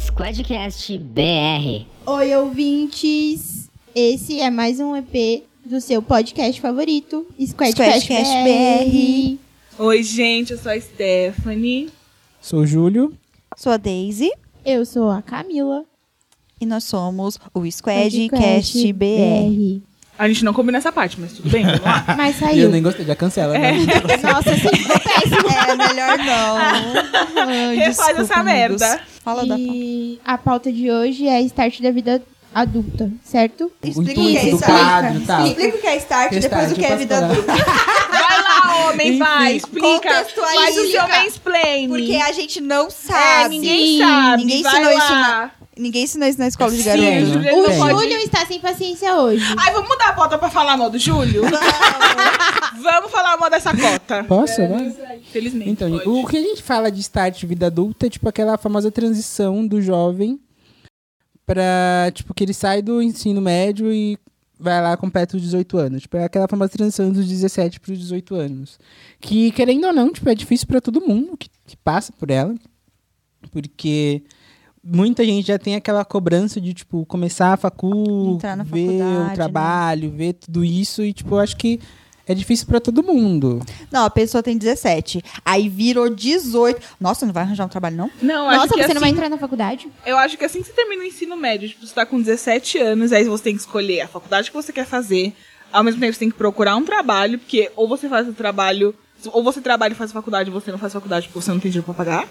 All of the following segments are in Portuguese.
Squadcast BR. Oi, ouvintes! Esse é mais um EP do seu podcast favorito, Squadcast Squadcast BR. Oi, gente, eu sou a Stephanie. Sou o Júlio. Sou a Daisy Eu sou a Camila. e nós somos o Squadcast BR. A gente não combina essa parte, mas tudo bem, vamos lá. Mas E eu saiu. nem gostei, já cancela. É. né? Nossa, sim, ficou péssimo. É, melhor não. Ai, Refaz desculpa, essa amigos. merda. Fala da E a pauta de hoje é start da vida adulta, certo? O Explica o que é start. quadro, tá? Explica o que é start, Que depois o que é vida adulta. Vai lá, homem, vai, explica. Faz o seu mansplaining. Porque a gente não É, sabe. ninguém sabe. Ninguém vai ensinou lá. isso na- Ninguém ensinou isso na escola de Sim, garoto. o Júlio O pode. Júlio está sem paciência hoje. Ai, vamos mudar a pauta pra falar mal do Júlio? vamos falar mal dessa cota. Posso? Vai? Felizmente. Então, pode. o que a gente fala de start de vida adulta é tipo aquela famosa transição do jovem pra, tipo, que ele sai do ensino médio e vai lá completa os 18 anos. Tipo, é aquela famosa transição dos 17 pros 18 anos. Que, querendo ou não, tipo, é difícil pra todo mundo que, que passa por ela. Porque muita gente já tem aquela cobrança de, tipo, começar a facu, Entrar na ver faculdade, o né? trabalho, ver tudo isso. E, tipo, eu acho que é difícil pra todo mundo. Não, a pessoa tem 17. Aí virou 18. Nossa, não vai arranjar um trabalho, não? Não, acho Nossa, que você assim, não vai entrar na faculdade? Eu acho que assim que você termina o ensino médio, tipo, você tá com 17 anos, aí você tem que escolher a faculdade que você quer fazer. Ao mesmo tempo, você tem que procurar um trabalho, porque ou você faz o trabalho, ou você trabalha e faz faculdade, ou você não faz faculdade porque você não tem dinheiro pra pagar.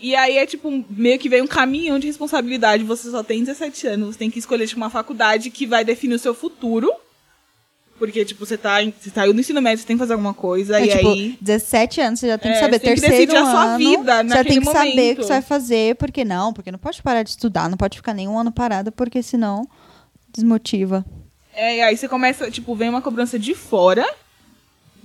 E aí é tipo, meio que vem um caminhão de responsabilidade, você só tem 17 anos, você tem que escolher tipo, uma faculdade que vai definir o seu futuro. Porque, tipo, você tá, você saiu do ensino médio, você tem que fazer alguma coisa, É, e tipo, aí. 17 anos, você já tem que É, saber. você tem que Terceiro decidir a sua ano, vida Você tem que saber o que momento. você vai fazer. Porque não, porque não pode parar de estudar, não pode ficar nenhum ano parada, porque senão desmotiva. É, e aí você começa, tipo, vem uma cobrança de fora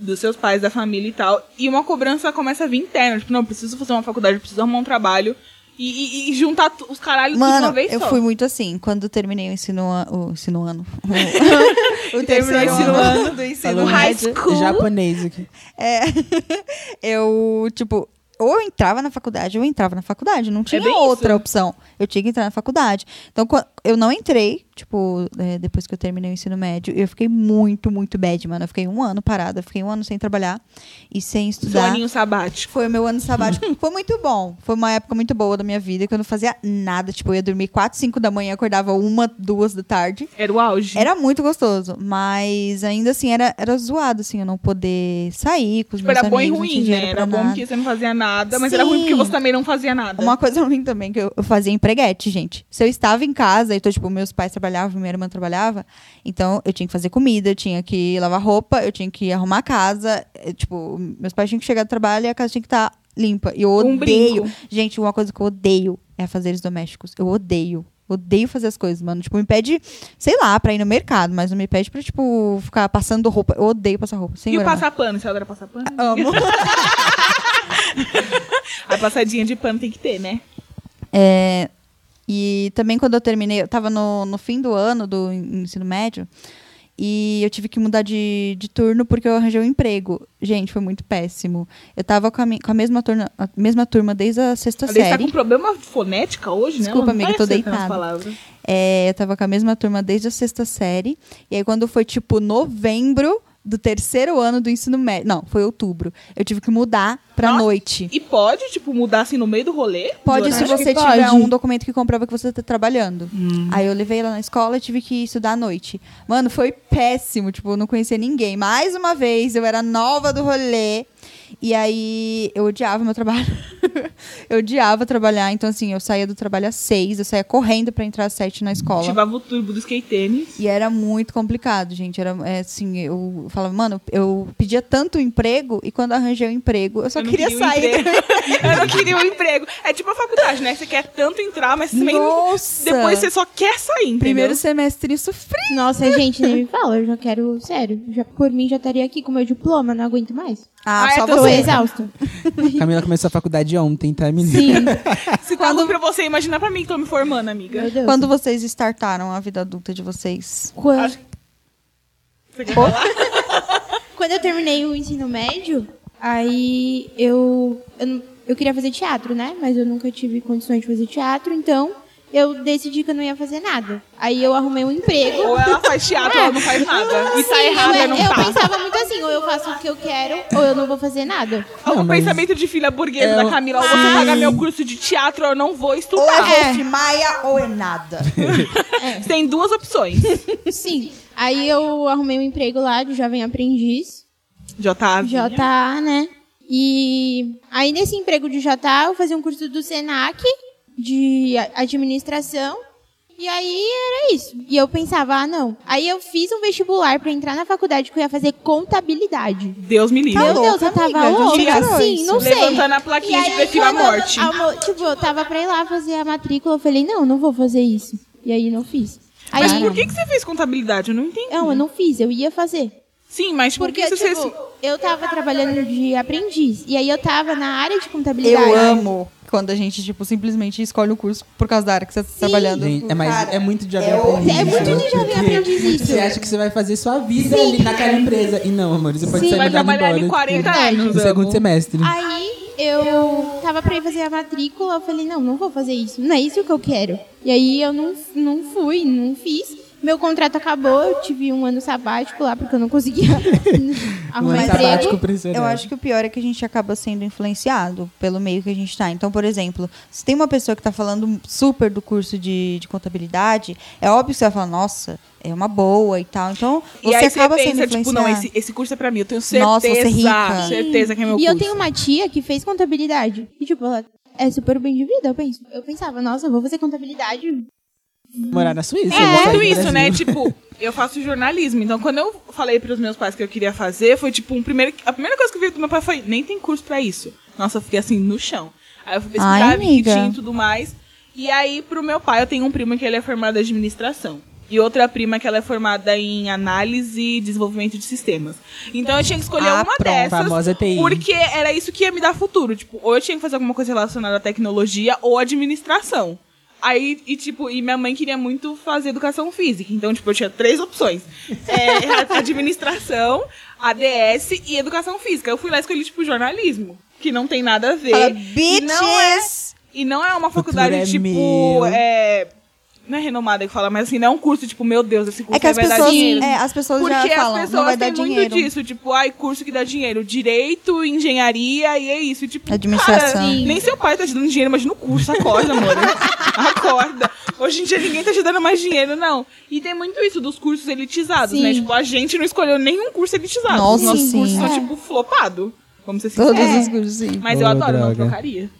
dos seus pais, da família e tal, e uma cobrança começa a vir interna, tipo, não, eu preciso fazer uma faculdade, eu preciso arrumar um trabalho e, e- e juntar os caralhos tudo de Mano, uma vez eu só. fui muito assim. Quando terminei o ensino, o ensino ano. o, o terceiro o ensino ano do ensino Falando high médio. school. japonês aqui. É, eu, tipo, ou eu entrava na faculdade, ou eu entrava na faculdade. Não tinha É outra isso. opção. Eu tinha que entrar na faculdade. Então, eu não entrei, tipo, é, depois que eu terminei o ensino médio. Eu fiquei muito, muito bad, mano. Eu fiquei um ano parada, eu fiquei um ano sem trabalhar e sem estudar. aninho sabático. Foi o meu ano sabático. Foi muito bom. Foi uma época muito boa da minha vida, que eu não fazia nada. Tipo, eu ia dormir 4, 5 da manhã, acordava uma, duas da tarde. Era o auge. Era muito gostoso, mas ainda assim era, era zoado, assim, eu não poder sair com os Tipo, meus era bom e amigos, não tinha ruim, né? Era bom nada. porque você não fazia nada, mas era ruim porque Sim. você também não fazia nada. Uma coisa ruim também, que eu, eu fazia empreguete, gente. Se eu estava em casa, então, tipo, meus pais trabalhavam, minha irmã trabalhava, então eu tinha que fazer comida, eu tinha que lavar roupa, eu tinha que arrumar a casa, eh, tipo, meus pais tinham que chegar do trabalho e a casa tinha que estar limpa. E eu Um odeio. brinco. gente, uma coisa que eu odeio é fazeres domésticos. Eu odeio. Odeio fazer as coisas, mano. Tipo, me pede, sei lá, pra ir no mercado, mas não me pede pra, tipo, ficar passando roupa. Eu odeio passar roupa. E Senhor, o passar pano? Você adora passar pano? Amo. A passadinha de pano tem que ter, né? É, e também quando eu terminei, eu tava no, no fim do ano do ensino médio. E eu tive que mudar de, de turno porque eu arranjei um emprego. Gente, foi muito péssimo. Eu tava com a, com a mesma, turma, a mesma turma desde a sexta A Deise tá série. com problema fonética hoje, né? Desculpa, Ela não amiga, tá eu tô deitada. É, eu tava com a mesma turma desde a sexta série. E aí, quando foi, tipo, novembro do terceiro ano do ensino médio. Não, foi outubro. Eu tive que mudar pra Nossa, noite. E pode, tipo, mudar assim no meio do rolê? Pode Do se você tiver pode. um documento que comprova que você tá trabalhando. Aí eu levei ela na escola e tive que estudar à noite. Mano, foi péssimo. Tipo, eu não conhecia ninguém. Mais uma vez, eu era nova do rolê. E aí eu odiava meu trabalho. eu odiava trabalhar. Então, assim, eu saía do trabalho às seis, eu saía correndo pra entrar às sete na escola. Ativava o turbo do skate tênis. E era muito complicado, gente. Era é, assim, eu falava, mano, eu pedia tanto emprego e quando arranjei o emprego, eu só Eu queria um sair. emprego. eu não queria um emprego. É tipo a faculdade, né? Você quer tanto entrar, mas também Nossa! depois você só quer sair, entendeu? Primeiro semestre sofri. Nossa, gente, nem me fala. Eu já quero, sério. Já, por mim, já estaria aqui com meu diploma, não aguento mais. Ah, Ah, é só Tô você. exausta. Camila começou a faculdade ontem, tá, menina? Sim, Se tá ruim pra você, imagina pra mim que tô me formando, amiga. meu Deus. Quando vocês startaram a vida adulta de vocês? Quando, quando eu terminei o ensino médio, aí eu, eu eu queria fazer teatro, né? Mas eu nunca tive condições de fazer teatro, então eu decidi que eu não ia fazer nada. Aí eu arrumei um emprego. Ou ela faz teatro ou ela não faz nada. E tá errada, eu, não eu tá. pensava muito assim, ou eu faço o que eu quero, ou eu não vou fazer nada. o Não, mas- pensamento de filha burguesa É, da Camila, ou você paga meu curso de teatro, eu não vou Ou é estudar. Wolf Maia ou é nada. Você tem duas opções. Sim. Aí eu arrumei um emprego lá de jovem aprendiz. JA. JA, né? E aí nesse emprego de JA eu fazia um curso do Senac de administração. E aí era isso. E eu pensava, ah, não. Aí eu fiz um vestibular pra entrar na faculdade que eu ia fazer contabilidade. Deus me livre. Meu louca, Deus, eu tava amiga, louca. de tirar Sim, isso. não sei. Levantando a plaquinha E de aí, a quando eu- morte. a mo- tipo, eu tava pra ir lá fazer a matrícula, eu falei, não, não vou fazer isso. E aí não fiz. Aí, Mas por que, que você fez contabilidade? Eu não entendi. Não, eu não fiz, eu ia fazer. Sim, mas por Porque, que você tipo, fez... eu tava trabalhando de aprendiz. E aí eu tava na área de contabilidade. Eu amo quando a gente, tipo, simplesmente escolhe o curso por causa da área que você tá trabalhando. Gente, é, mais, Cara, é muito de jovem é aprendiz. É muito de jovem aprendiz isso. Você acha que você vai fazer sua vida ali naquela empresa. E não, amor, você pode Sim. sair Vai trabalhar ali embora, 40 tipo, anos, No segundo amo. semestre. Aí eu tava pra ir fazer a matrícula, eu falei, não, não vou fazer isso. Não é isso que eu quero. E aí eu não, não fui, não fiz. Meu contrato acabou, eu tive um ano sabático lá, porque eu não conseguia Um arrumar ano emprego. sabático. Eu acho que o pior é que a gente acaba sendo influenciado pelo meio que a gente tá. Então, por exemplo, se tem uma pessoa que tá falando super do curso de, de contabilidade, é óbvio que você vai falar, nossa, é uma boa e tal. Então, E você aí acaba você sendo pensa, tipo, não, influenciado. esse, esse curso é pra mim. Eu tenho certeza. Nossa, você é rica. Certeza que é meu E curso. eu tenho uma tia que fez contabilidade. E, tipo, ela é super bem de vida, eu penso. Eu pensava, nossa, eu vou fazer contabilidade. Morar na Suíça. É vou sair muito do isso, né? Tipo, eu faço jornalismo. Então, quando eu falei pros meus pais que eu queria fazer, foi tipo, um primeiro, a primeira coisa que veio do meu pai foi: nem tem curso pra isso. Nossa, eu fiquei assim, no chão. Aí eu fui pesquisar, vi que amiga. tinha e tudo mais. E aí, pro meu pai, eu tenho um primo que ele é formado em administração. E outra prima que ela é formada em análise e desenvolvimento de sistemas. Então eu tinha que escolher Ah, uma pronto. dessas. Famosa TI. Porque era isso que ia me dar futuro. Tipo, ou eu tinha que fazer alguma coisa relacionada à tecnologia ou administração. Aí, e tipo, e minha mãe queria muito fazer educação física. Então, tipo, eu tinha três opções. É, administração, ADS e educação física. Eu fui lá e escolhi, tipo, jornalismo. Que não tem nada a ver. Fala, E não é, bitches! e não é uma faculdade, é tipo, é... Não é renomada que fala, mas assim, não é um curso, tipo, meu Deus, esse curso É que as vai dar pessoas, dinheiro. é, as pessoas Porque já falam, as não pessoas vai dar têm dinheiro. muito disso, tipo, ai, curso que dá dinheiro, direito, engenharia, e é isso. Tipo, Administração. cara, nem seu pai tá te dando dinheiro, imagina o curso, acorda, amor. acorda. Hoje em dia ninguém tá te dando mais dinheiro, não. E tem muito isso dos cursos elitizados, Sim. né? Tipo, a gente não escolheu nenhum curso elitizado. Nossa, Os nossos sim. cursos são, É. tipo, flopado. Vamos ser Todos sinceros. os cursos, sim. Mas eu adoro, não droga. trocaria.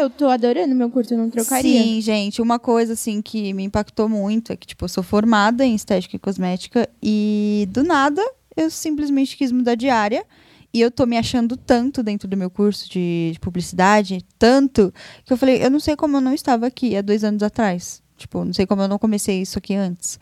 Eu tô adorando meu curso, eu não trocaria. Sim, gente, uma coisa assim que me impactou muito é que, tipo, eu sou formada em estética e cosmética e do nada eu simplesmente quis mudar de área. E eu tô me achando tanto dentro do meu curso de, de publicidade, tanto, que eu falei, eu não sei como eu não estava aqui há dois anos atrás. Tipo, não sei como eu não comecei isso aqui antes.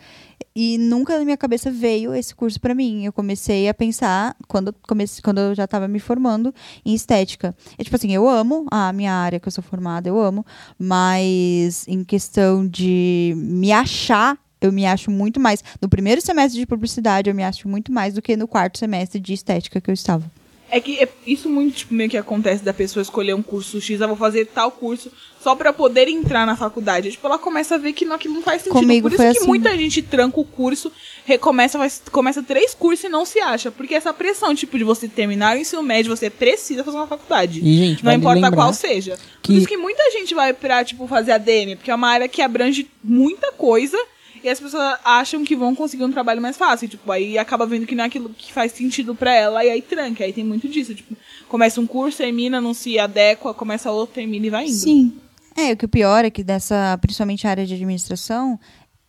E nunca na minha cabeça veio esse curso pra mim. Eu comecei a pensar, quando comecei, quando eu já tava me formando, em estética. É tipo assim, eu amo a minha área que eu sou formada, eu amo. Mas em questão de me achar, eu me acho muito mais. No primeiro semestre de publicidade, eu me acho muito mais do que no quarto semestre de estética que eu estava. É que é- isso muito tipo, meio que acontece da pessoa escolher um curso X, eu vou fazer tal curso só pra poder entrar na faculdade. Tipo, ela começa a ver que não, aquilo não faz sentido. Comigo Por isso que assim. muita gente tranca o curso, recomeça, faz, começa três cursos e não se acha. Porque essa pressão, tipo, de você terminar o ensino médio, você precisa fazer uma faculdade. E, gente, não vale importa qual seja. Por que- isso que muita gente vai pra, tipo, fazer ADM, porque é uma área que abrange muita coisa. E as pessoas acham que vão conseguir um trabalho mais fácil. Tipo, aí acaba vendo que não é aquilo que faz sentido pra ela e aí tranca. Aí tem muito disso. Tipo, começa um curso, termina, não se adequa, começa outro, termina e vai indo. Sim. É, o que o pior é que dessa, principalmente a área de administração,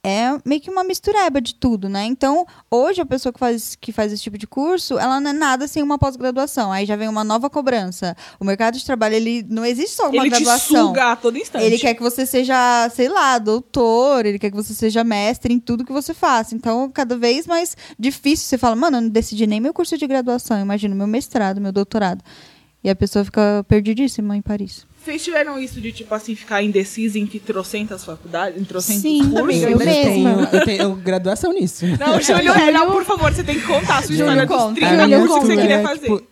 é meio que uma mistureba de tudo, né? Então, hoje a pessoa que faz, que faz esse tipo de curso, ela não é nada sem uma pós-graduação. Aí já vem uma nova cobrança. O mercado de trabalho, ele não existe só uma Ele te graduação. suga a todo instante. Ele quer que você seja, sei lá, doutor, ele quer que você seja mestre em tudo que você faça. Então, cada vez mais difícil. Você fala, mano, eu não decidi nem meu curso de graduação, imagina meu mestrado, meu doutorado. E a pessoa fica perdidíssima em Paris. Vocês tiveram isso de, tipo assim, ficar indeciso entre trocentas faculdades, em trocentos Sim, cursos? amiga, Eu, eu tenho, eu tenho graduação nisso. Não, Júlio, é, não, por favor, você tem que contar a sua história dos conta. 30 Júlio, cursos que você queria é, fazer. tipo,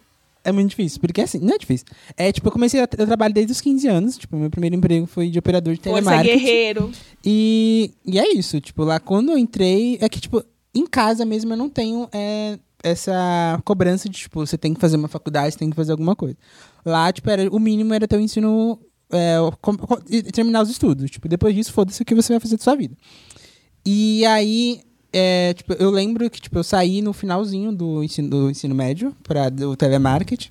É muito difícil, porque assim, não é difícil. É, tipo, eu comecei a eu trabalho desde os 15 anos, tipo, meu primeiro emprego foi de operador de Força telemarketing. guerreiro. E, e é isso, tipo, lá quando eu entrei, é que, tipo, em casa mesmo eu não tenho é, essa cobrança de, tipo, você tem que fazer uma faculdade, você tem que fazer alguma coisa. Lá, tipo, era, o mínimo era ter o ensino, é, com- com- e terminar os estudos. Tipo, depois disso, foda-se o que você vai fazer da sua vida. E aí, é, tipo, eu lembro que, tipo, eu saí no finalzinho do ensino, do ensino médio para do telemarketing.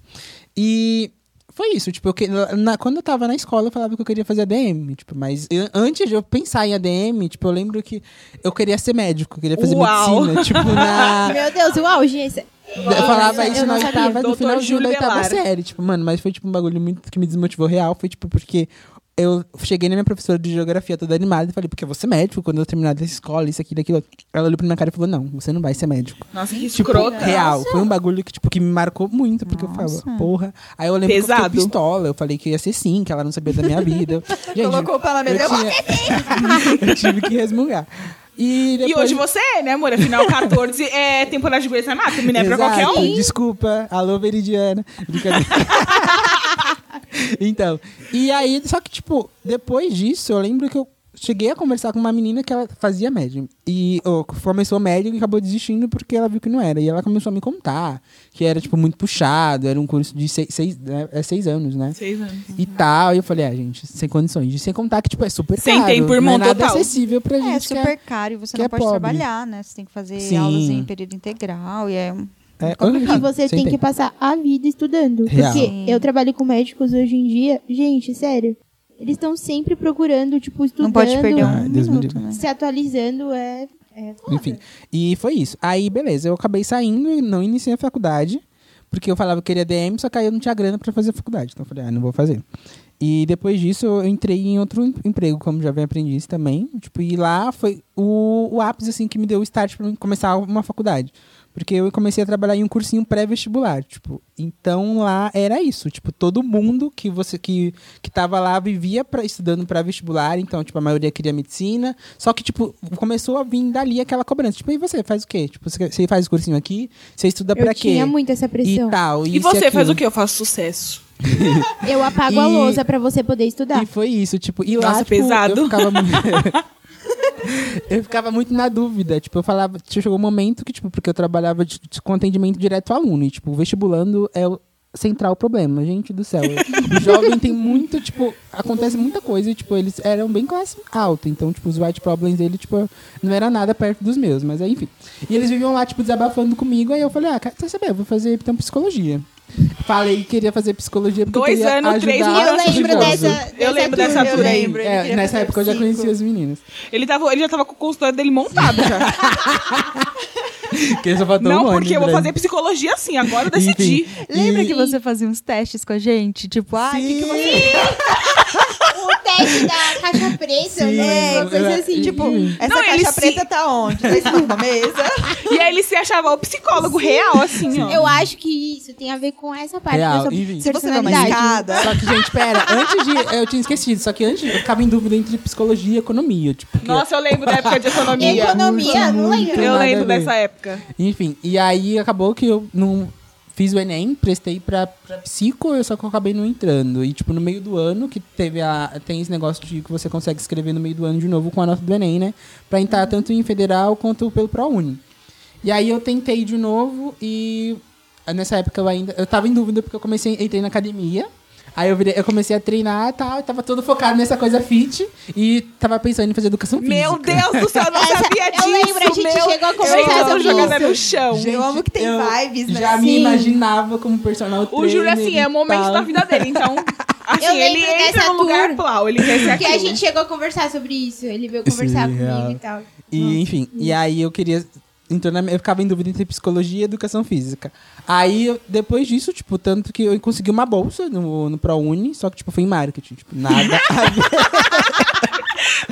E foi isso, tipo, eu que- na- quando eu tava na escola, eu falava que eu queria fazer ADM, tipo, mas eu- antes de eu pensar em ADM, tipo, eu lembro que eu queria ser médico, eu queria fazer Uau! medicina, tipo, na... Meu Deus, o auge. Eu falava eu isso não na oitava, no finalzinho Júlio da oitava série, tipo, mano, mas foi tipo um bagulho muito que me desmotivou real, foi tipo, porque eu cheguei na minha professora de geografia toda animada e falei, porque eu vou ser médico quando eu terminar dessa escola, isso aqui, daquilo. Ela olhou pra minha cara e falou, não, você não vai ser médico. Nossa, que Tipo, escrota. real. Foi um bagulho que, tipo, que me marcou muito, porque eu Nossa. falava, porra. Aí eu lembro que eu Pesado. fiquei pistola, eu falei que ia ser sim, que ela não sabia da minha vida. Gente, Colocou o pé na mesa. eu, tinha- eu tive que resmungar. E, E depois... hoje você é, né, amor? Afinal, 14 é temporada de Grey's Anatomy, né? Pra Exato. qualquer um. Desculpa, alô, Veridiana. Brincadeira. então, e aí, só que, tipo, depois disso, eu lembro que eu cheguei a conversar com uma menina que ela fazia médium. E oh, começou médium e acabou desistindo porque ela viu que não era. E ela começou a me contar que era, tipo, muito puxado, era um curso de seis, seis, né, é seis anos, né? Seis anos. E tal, e eu falei, ah, gente, sem condições. E sem contar que, tipo, é super Sem caro. tempo, não irmão, é nada total. acessível pra É gente. que super caro e você não é pode pobre. trabalhar, né? Você tem que fazer Sim. aulas em período integral e é... é, é E você sem tem que tempo. passar a vida estudando. Real. Porque eu trabalho com médicos hoje em dia. Gente, sério. Eles estão sempre procurando, tipo, estudando. Não pode perder um Ah, me minuto, livre. né? Se atualizando é. é. Enfim. E foi isso. Aí, beleza, eu acabei saindo e não iniciei a faculdade. Porque eu falava que queria DM, só que aí eu não tinha grana pra fazer a faculdade. Então eu falei, ah, não vou fazer. E depois disso eu entrei em outro em- emprego, como jovem aprendiz também. Tipo, e lá foi o, o ápice, assim, que me deu o start pra mim começar uma faculdade. Porque eu comecei a trabalhar em um cursinho pré-vestibular, tipo. Então lá era isso, tipo, todo mundo que você que que tava lá vivia pra, estudando para vestibular, então, tipo, a maioria queria medicina, só que tipo, começou a vir dali aquela cobrança. Tipo, e você faz o quê? Tipo, você, faz o cursinho aqui? Você estuda Eu pra quê? tinha muito essa E pressão. tal. E isso você faz aquilo. o quê? Eu faço sucesso. Eu apago a E- lousa pra você poder estudar. E foi isso, tipo, e lá, Nossa, tipo, pesado. eu ficava muito... eu ficava muito na dúvida, tipo, eu falava, chegou um momento que, tipo, porque eu trabalhava de- de- com atendimento direto ao aluno, e, tipo, o vestibulando é o central problema, gente do céu. o jovem tem muito, tipo, acontece muita coisa, e, tipo, eles eram bem classe alta, então, tipo, os white problems dele, tipo, não era nada perto dos meus, mas aí, enfim. E eles viviam lá, tipo, desabafando comigo, aí eu falei, ah, quer saber, eu vou fazer, então, psicologia. Falei que queria fazer psicologia porque Dois eu queria anos, três ajudar eu mudanças de lembro curso. dessa, Eu lembro dessa turma. Eu turma lembro. É, nessa fazer época eu já conhecia as meninas. Ele, tava, ele já tava com o consultório dele montado já. Que só faltou Não, um porque eu vou fazer psicologia assim, agora eu decidi. Enfim. Lembra E- que você fazia uns testes com a gente? Tipo, ah, o que, que você... O teste da caixa preta, Sim, né? Uma coisa é, assim. e- Tipo, essa Não, caixa se- preta tá onde? Tá em cima da mesa? E aí ele se achava o psicólogo real, assim, ó. Eu acho que isso tem a ver com essa parte Real, da sua. Se você vê uma escada... Só que, gente, pera, antes de. Eu tinha esquecido, só que antes eu ficava em dúvida entre psicologia e economia. Tipo, Nossa, eu lembro da época de economia. Economia, não lembro. Eu lembro dessa época. Enfim, e aí acabou que eu não fiz o Enem, prestei pra, pra psico, eu só que eu acabei não entrando. E, tipo, no meio do ano, que teve a. Tem esse negócio de que você consegue escrever no meio do ano de novo com a nota do Enem, né? Pra entrar tanto em federal quanto pelo ProUni. E aí eu tentei de novo e nessa época eu ainda. Eu tava em dúvida porque eu comecei, entrei na academia. Aí eu, virei- eu comecei a treinar e tal, e tava todo focado nessa coisa fit e tava pensando em fazer educação física. Meu Deus do céu, eu não sabia eu disso. lembro, a gente meu. chegou a Gente, conversar eu tô sobre jogada isso. no chão. eu amo que tem eu vibes, né? Já me Sim. imaginava como personal O trainer. Júlio, assim, é o momento tal. da vida dele. Então, assim, Eu ele entra no lugar tour. plau. Ele quer ser Porque a gente chegou a conversar sobre isso. Ele veio conversar Sim, comigo real. e tal. E, enfim, e aí eu queria. Então, na- eu ficava em dúvida entre psicologia e educação física. Aí, eu- depois disso, tipo, tanto que eu consegui uma bolsa no, no ProUni, só que, tipo, foi em marketing. Tipo, nada a ver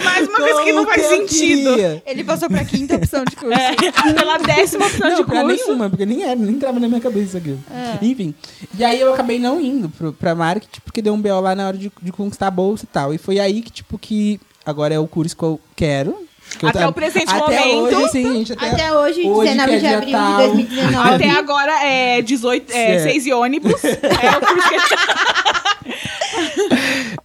Mais uma vez que não faz sentido. queria. Ele passou pra quinta opção de curso. É, pela décima opção Não, de pra curso. nenhuma, porque nem era, nem entrava na minha cabeça aquilo. Enfim. E aí eu acabei não indo pro, pra marketing, porque deu um BO lá na hora de, de conquistar a bolsa e tal. E foi aí que, tipo, que agora é o curso que eu quero. Até tava- o presente até momento. Hoje, assim, gente, até, Até hoje, hoje, 19 que é de abril tal. de 2019. Até agora é 18, é, É. 6 e ônibus. É o curso que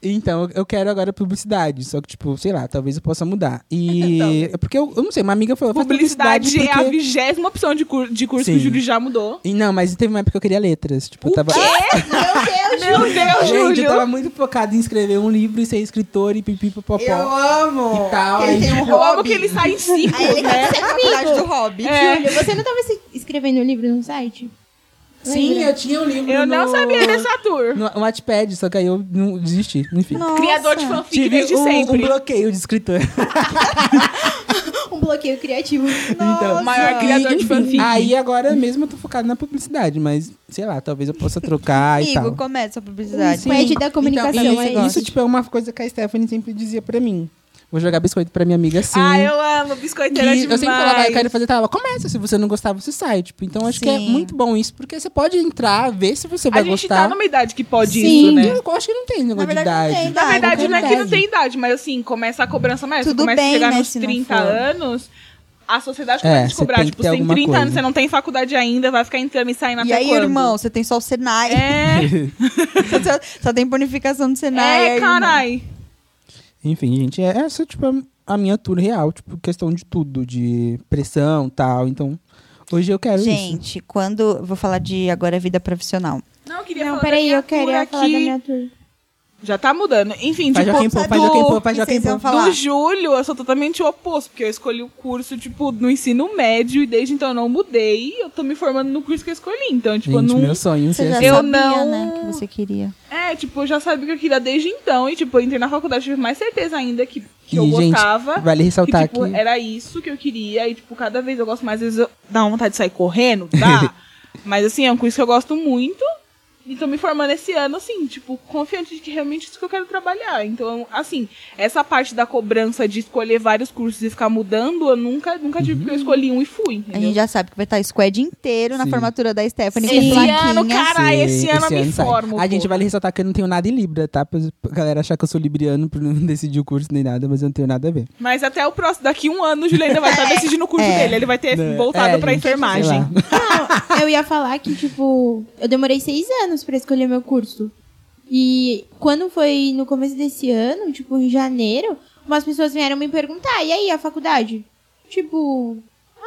Então, eu- quero agora publicidade. Só que, tipo, sei lá, talvez eu possa mudar. E. porque eu, eu não sei, uma amiga falou. faz Publicidade é a porque... vigésima opção de, cur de curso que o Sim. Júlio já mudou. E não, mas teve uma época que eu queria letras. Tipo, eu tava. Meu Deus, Gente, Júlio! eu tava muito focado em escrever um livro e ser escritor e pipipopopó. Eu amo! E tal, Ele tipo, Eu amo que ele sai em Aí ele né? quer ser faculdade do hobby. É. Júlio, você não tava se- escrevendo um livro no site? Sim, Lembra? eu tinha um livro. Eu não no- sabia dessa tour. No Wattpad, só que aí eu não desisti. Enfim. Nossa. Criador de fanfic Tive desde um, um sempre. bloqueio de escritor. Um bloqueio criativo. Então, Maior e, criador de enfim, fanfic. Aí agora mesmo eu tô focado na publicidade, mas sei lá, talvez eu possa trocar e Amigo, tal. começa a publicidade. Sim. Pede da comunicação, então, isso, isso. isso, tipo, é uma coisa que a Stephanie sempre dizia pra mim. Vou jogar biscoito pra minha amiga assim. Ah, eu amo que biscoiteira demais. eu sempre falava, "Ah, eu quero fazer tal. Ela começa, se você não gostar, você sai. Tipo, então acho que é Sim. muito bom isso, porque você pode entrar, ver se você A vai gente gostar. tá numa idade que pode Sim. isso, né? Eu acho que não tem negócio de verdade, não idade. tem Na idade. verdade, não é que não tem idade, mas assim, começa a cobrança mais. Tudo você começa bem, a chegar né, nos se não 30 for. anos, a sociedade É, começa a te cobrar. Tipo, você tem alguma 30 anos, coisa. você não tem faculdade ainda, vai ficar entrando e saindo E até aí, quando? irmão, você tem só o Senai. É, só, só tem bonificação do Senai. é, carai. Enfim, gente, é essa, tipo, a- a minha tour real, tipo, questão de tudo, de pressão e tal. Então, hoje eu quero isso. Gente, quando. Vou falar de agora vida profissional. Não, eu queria Não, falar da peraí, minha eu queria falar da aqui. minha tour. Já tá mudando. Enfim, Faz tipo, Joaquim Pô, faz do- Pô, faz que Joaquim vocês Pô. Do julho, eu sou totalmente o oposto, porque eu escolhi o curso, tipo, no ensino médio, e desde então eu não mudei. Eu tô me formando no curso que eu escolhi. Então, tipo, eu Gente, não. meu sonho Você já. Eu sabia, não- né, que você queria. É, tipo, eu já sabia o que eu queria desde então. E, tipo, eu entrei na faculdade, tive mais certeza ainda que, que eu E, gente, gostava. Vale ressaltar que, tipo, que. era isso que eu queria. E, tipo, cada vez eu gosto mais. Às vezes eu dá uma vontade de sair correndo, dá. Mas, assim, é um curso que eu gosto muito. E tô me formando esse ano, assim, tipo, confiante de que realmente é isso que eu quero trabalhar. Então, assim, essa parte da cobrança de escolher vários cursos e ficar mudando, eu nunca, nunca tive, porque eu escolhi um e fui. A Entendeu? gente já sabe que vai estar squad inteiro na Sim. formatura da Stephanie Esse com plaquinha. ano, cara, esse Sim, ano eu me sai. formo, A gente pô. vale ressaltar que eu não tenho nada em Libra, tá? Pra galera achar que eu sou libriano por não decidir o curso nem nada, mas eu não tenho nada a ver. Mas até o próximo, daqui um ano, o Juliano ainda vai estar decidindo o curso É. dele. Ele vai ter Né? voltado É, pra gente, enfermagem. Não, eu ia falar que, tipo, eu demorei seis anos pra escolher meu curso. E quando foi no começo desse ano, tipo, em janeiro, umas pessoas vieram me perguntar, e aí, a faculdade? Tipo,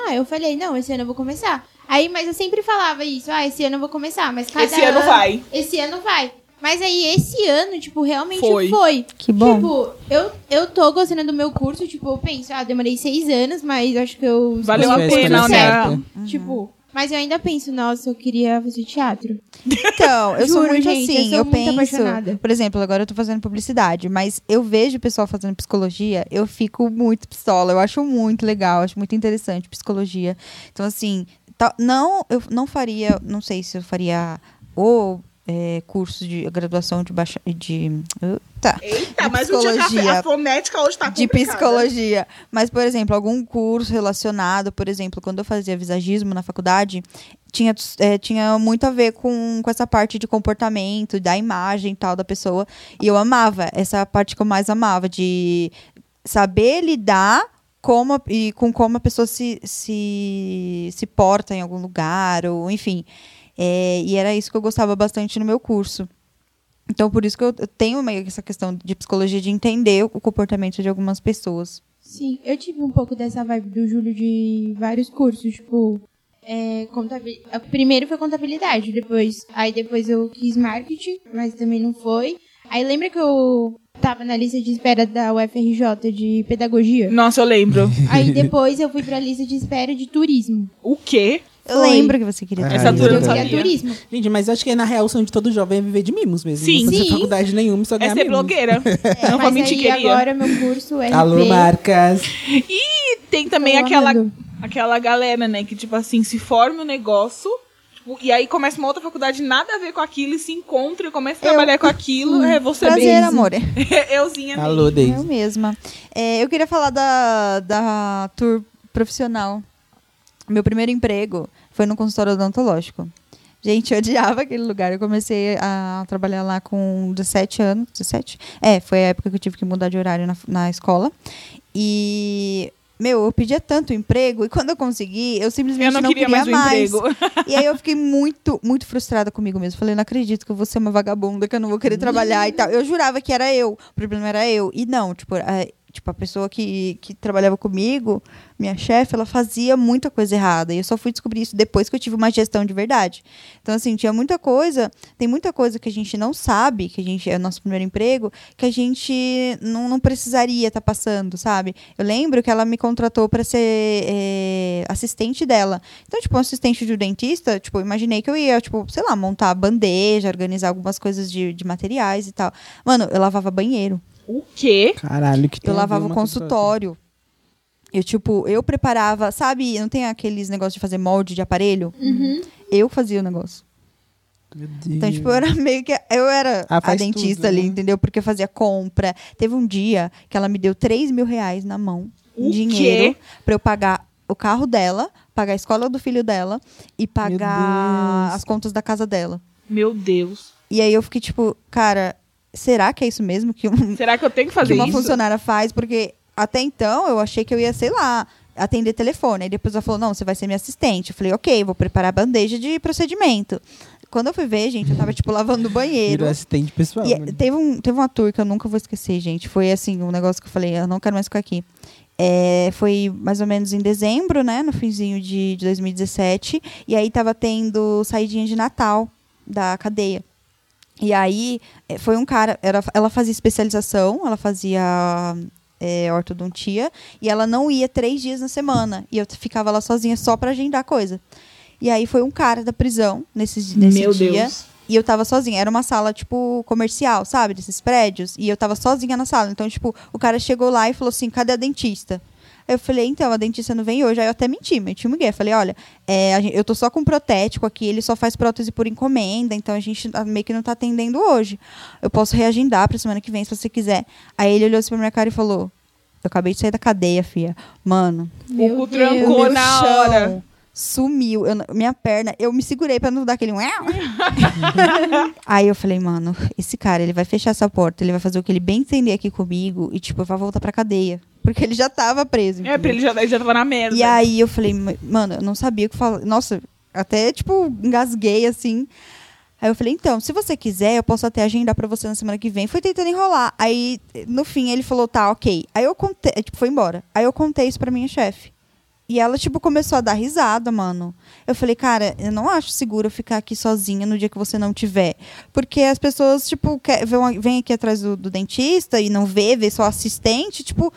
ah, eu falei, não, esse ano eu vou começar. Aí, mas eu sempre falava isso, ah, esse ano eu vou começar, mas cada Esse ano vai. Esse ano vai. Mas aí, esse ano, tipo, realmente Foi. foi. Que bom. Tipo, eu, eu tô gostando do meu curso, tipo, eu penso, ah, demorei seis anos, mas acho que eu... Valeu a pena, né? certa. Tipo, mas eu ainda penso, nossa, eu queria fazer teatro. Então, eu sou Juro, muito gente, eu assim. sou Eu, muito penso. apaixonada. Por exemplo, agora eu tô fazendo publicidade, mas eu vejo o pessoal fazendo psicologia, eu fico muito pistola. Eu acho muito legal, acho muito interessante psicologia. Então, assim, não, eu não faria, não sei se eu faria ou é, curso de graduação de baixa. De, tá. Eita, De mas psicologia. tá, a fonética hoje tá de psicologia. Mas, por exemplo, algum curso relacionado, por exemplo, quando eu fazia visagismo na faculdade, tinha, é, tinha muito a ver com, com essa parte de comportamento, da imagem e tal da pessoa. E eu amava, essa parte que eu mais amava, de saber lidar como, a- e com como a pessoa se, se, se porta em algum lugar, ou enfim. É, e era isso que eu gostava bastante no meu curso. Então, por isso que eu tenho meio que essa questão de psicologia de entender o comportamento de algumas pessoas. Sim, eu tive um pouco dessa vibe do Júlio de vários cursos, tipo, é, contabil... a- primeiro foi contabilidade, depois, aí depois eu quis marketing, mas também não foi. Aí lembra que eu tava na lista de espera da UFRJ de pedagogia? Nossa, eu lembro. Aí depois eu fui pra lista de espera de turismo. O quê? Eu Foi. lembro que você queria ter Essa meu turma eu. Eu sabia. turismo. Gente, mas acho que na real o sonho de todo jovem é viver de mimos mesmo. Sim. Não fazer Sim. faculdade nenhuma, só É ganhar ser mimos. blogueira. não vou Mas mentir, aí queria. agora meu curso é Alô, marcas. E tem também Tô aquela, amando. aquela galera, né, que tipo assim, se forma o negócio, tipo, e aí começa uma outra faculdade nada a ver com aquilo, e se encontra e começa a Eu. trabalhar com aquilo. É você Prazer, mesmo. amor. Euzinha mesmo. Alô, Eu Deise. mesma. É, eu queria falar da, da tour profissional. Meu primeiro emprego foi no consultório odontológico. Gente, eu odiava aquele lugar. Eu comecei a trabalhar lá com 17 anos. 17? É, foi a época que eu tive que mudar de horário na, na escola. E meu, eu pedia tanto emprego e quando eu consegui, eu simplesmente Eu não, queria, mais o emprego. E aí eu fiquei muito, muito frustrada comigo mesmo. Falei, não acredito que eu vou ser uma vagabunda, que eu não vou querer trabalhar e tal. Eu jurava que era eu, o problema era eu. E não, tipo, a, tipo, a pessoa que, que trabalhava comigo, minha chefe, ela fazia muita coisa errada. E eu só fui descobrir isso depois que eu tive uma gestão de verdade. Então, assim, tinha muita coisa, tem muita coisa que a gente não sabe, que a gente é o nosso primeiro emprego, que a gente não, não precisaria estar passando, sabe? Eu lembro que ela me contratou para ser é, assistente dela. Então, tipo, um assistente de um dentista, tipo, imaginei que eu ia, tipo, sei lá, montar bandeja, organizar algumas coisas de, de materiais e tal. Mano, eu lavava banheiro. O quê? Caralho, que Eu lavava o consultório. Eu, tipo, eu preparava, sabe, não tem aqueles negócios de fazer molde de aparelho? Eu fazia o negócio. Meu Então, Deus. tipo, eu era meio que. Eu era Ah, a dentista tudo, ali, né? entendeu? Porque eu fazia compra. Teve um dia que ela me deu 3 mil reais na mão, O dinheiro, quê? pra eu pagar o carro dela, pagar a escola do filho dela e pagar as contas da casa dela. Meu Deus. E aí eu fiquei, tipo, cara, será que é isso mesmo que um, Será que eu tenho que que fazer uma isso? funcionária faz, porque até então eu achei que eu ia, sei lá, atender telefone. Aí depois ela falou: não, você vai ser minha assistente. Eu falei, ok, vou preparar a bandeja de procedimento. Quando eu fui ver, gente, eu tava, tipo, lavando o banheiro. Virou assistente pessoal. E né? teve, um, teve uma tour que eu nunca vou esquecer, gente. Foi assim, um negócio que eu falei, eu não quero mais ficar aqui. É, foi mais ou menos em dezembro, né? No finzinho de, de 2017. E aí tava tendo saidinha de Natal da cadeia. E aí eh, foi um cara, era, ela fazia especialização, ela fazia é, ortodontia, e ela não ia três dias na semana. E eu ficava lá sozinha só pra agendar coisa. E aí foi um cara da prisão nesse, nesse Meu dia. Deus. E eu tava sozinha. Era uma sala, tipo, comercial, sabe? Desses prédios. E eu tava sozinha na sala. Então, tipo, o cara chegou lá e falou assim: cadê a dentista? Aí eu falei, então, a dentista não vem hoje. Aí eu até menti, menti um migué. Eu Falei, olha, é, a gen- eu tô só com protético aqui, ele só faz prótese por encomenda, então a gente ah, meio que não tá atendendo hoje. Eu posso reagendar pra semana que vem, se você quiser. Aí ele olhou assim pra minha cara e falou: Eu acabei de sair da cadeia, fia. Mano, O cu o trancou meu na chão hora. Sumiu. Eu minha perna, eu me segurei pra não dar aquele. Aí eu falei, mano, esse cara, ele vai fechar essa porta, ele vai fazer o que ele bem entender aqui comigo e, tipo, vai voltar pra cadeia. Porque ele já tava preso. É, pra ele já, ele já tava na merda. E aí eu falei, "Ma- mano, eu não sabia o que falar. Nossa, até, tipo, engasguei assim. Aí eu falei, então, se você quiser, eu posso até agendar pra você na semana que vem. Fui tentando enrolar. Aí, no fim, ele falou, tá, ok. Aí eu contei, tipo, foi embora. Aí eu contei isso pra minha chefe. E ela, tipo, começou a dar risada, mano. Eu falei, cara, eu não acho seguro ficar aqui sozinha no dia que você não tiver. Porque as pessoas, tipo, quer, vão, vêm aqui atrás do, do dentista e não vê, vê só assistente, tipo,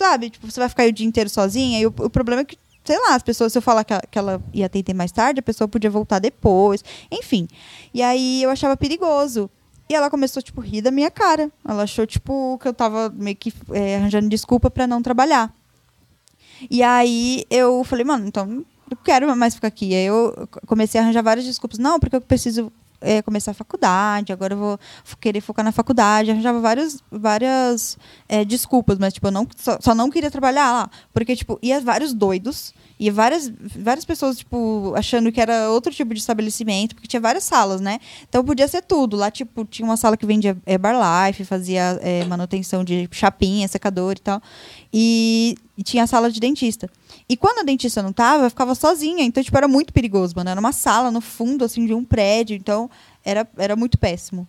sabe? Tipo, você vai ficar o dia inteiro sozinha. E o, o problema é que, sei lá, as pessoas, se eu falar que, ela- que ela ia atender mais tarde, a pessoa podia voltar depois. Enfim. E aí eu achava perigoso. E ela começou, tipo, a rir da minha cara. Ela achou, tipo, que eu tava meio que é, arranjando desculpa pra não trabalhar. E aí eu falei, mano, então eu quero mais ficar aqui. Aí eu comecei a arranjar várias desculpas. Não, porque eu preciso é, começar a faculdade, agora eu vou querer focar na faculdade. Arranjava vários, várias é, desculpas, mas tipo, eu não, só, só não queria trabalhar lá. Porque, tipo, ia vários doidos, ia várias, várias pessoas, tipo, achando que era outro tipo de estabelecimento, porque tinha várias salas, né? Então podia ser tudo. Lá, tipo, tinha uma sala que vendia é, Herbalife, fazia é, manutenção de chapinha, secador e tal. E, e tinha a sala de dentista. E quando a dentista não tava, eu ficava sozinha. Então, tipo, era muito perigoso, mano. Era uma sala no fundo, assim, de um prédio. Então, era, era muito péssimo.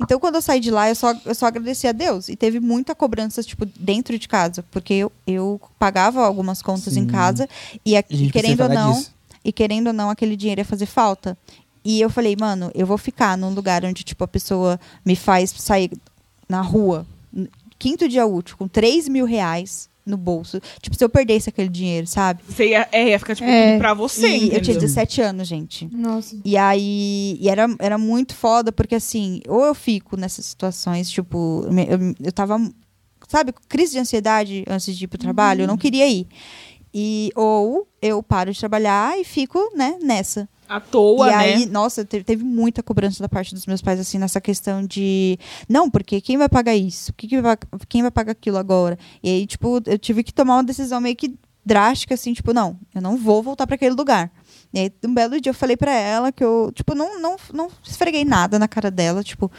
Então, quando eu saí de lá, eu só, eu só agradeci a Deus. E teve muita cobrança, tipo, dentro de casa. Porque eu, eu pagava algumas contas em Sim. casa. E, a- gente querendo ou não, disso. e querendo ou não, aquele dinheiro ia fazer falta. E eu falei, mano, eu vou ficar num lugar onde, tipo, a pessoa me faz sair na rua, quinto dia útil, com 3 mil reais no bolso. Tipo, se eu perdesse aquele dinheiro, sabe? Você ia, é, ia ficar, tipo, É. pra você, e eu tinha entendeu? 17 anos, gente. Nossa. E aí, e era, era muito foda, porque assim, ou eu fico nessas situações, tipo, eu, eu tava, sabe, com crise de ansiedade antes de ir pro trabalho, eu não queria ir. E, ou eu paro de trabalhar e fico, né, nessa. À toa, e né? aí, nossa, teve, teve muita cobrança da parte dos meus pais, assim, nessa questão de. Não, porque quem vai pagar isso? Que que vai, quem vai pagar aquilo agora? E aí, tipo, eu tive que tomar uma decisão meio que drástica, assim, tipo, não, eu não vou voltar para aquele lugar. E aí, um belo dia eu falei pra ela que eu, tipo, não, não, não esfreguei nada na cara dela, tipo,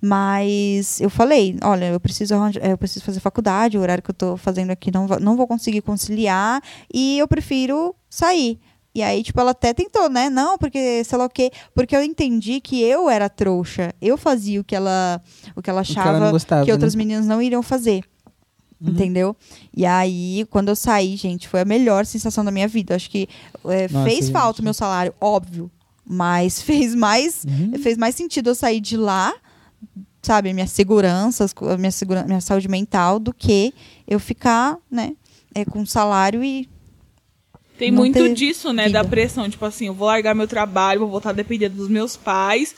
mas eu falei, olha, eu preciso, eu preciso fazer faculdade, o horário que eu tô fazendo aqui não, não vou conseguir conciliar e eu prefiro sair. E aí, tipo, ela até tentou, né? Não, porque sei lá o quê. Porque eu entendi que eu era trouxa. Eu fazia o que ela, o que ela que ela achava gostava, que outras né? meninas não iriam fazer. Uhum. Entendeu? E aí, quando eu saí, gente, foi a melhor sensação da minha vida. Acho que é, Nossa, fez gente. falta o meu salário, óbvio. Mas fez mais, Uhum. fez mais sentido eu sair de lá, sabe, minha segurança, minha, segura, minha saúde mental, do que eu ficar, né, é, com salário e. Tem não muito disso, né? vida. Da pressão. Tipo assim, eu vou largar meu trabalho, vou voltar a depender dos meus pais.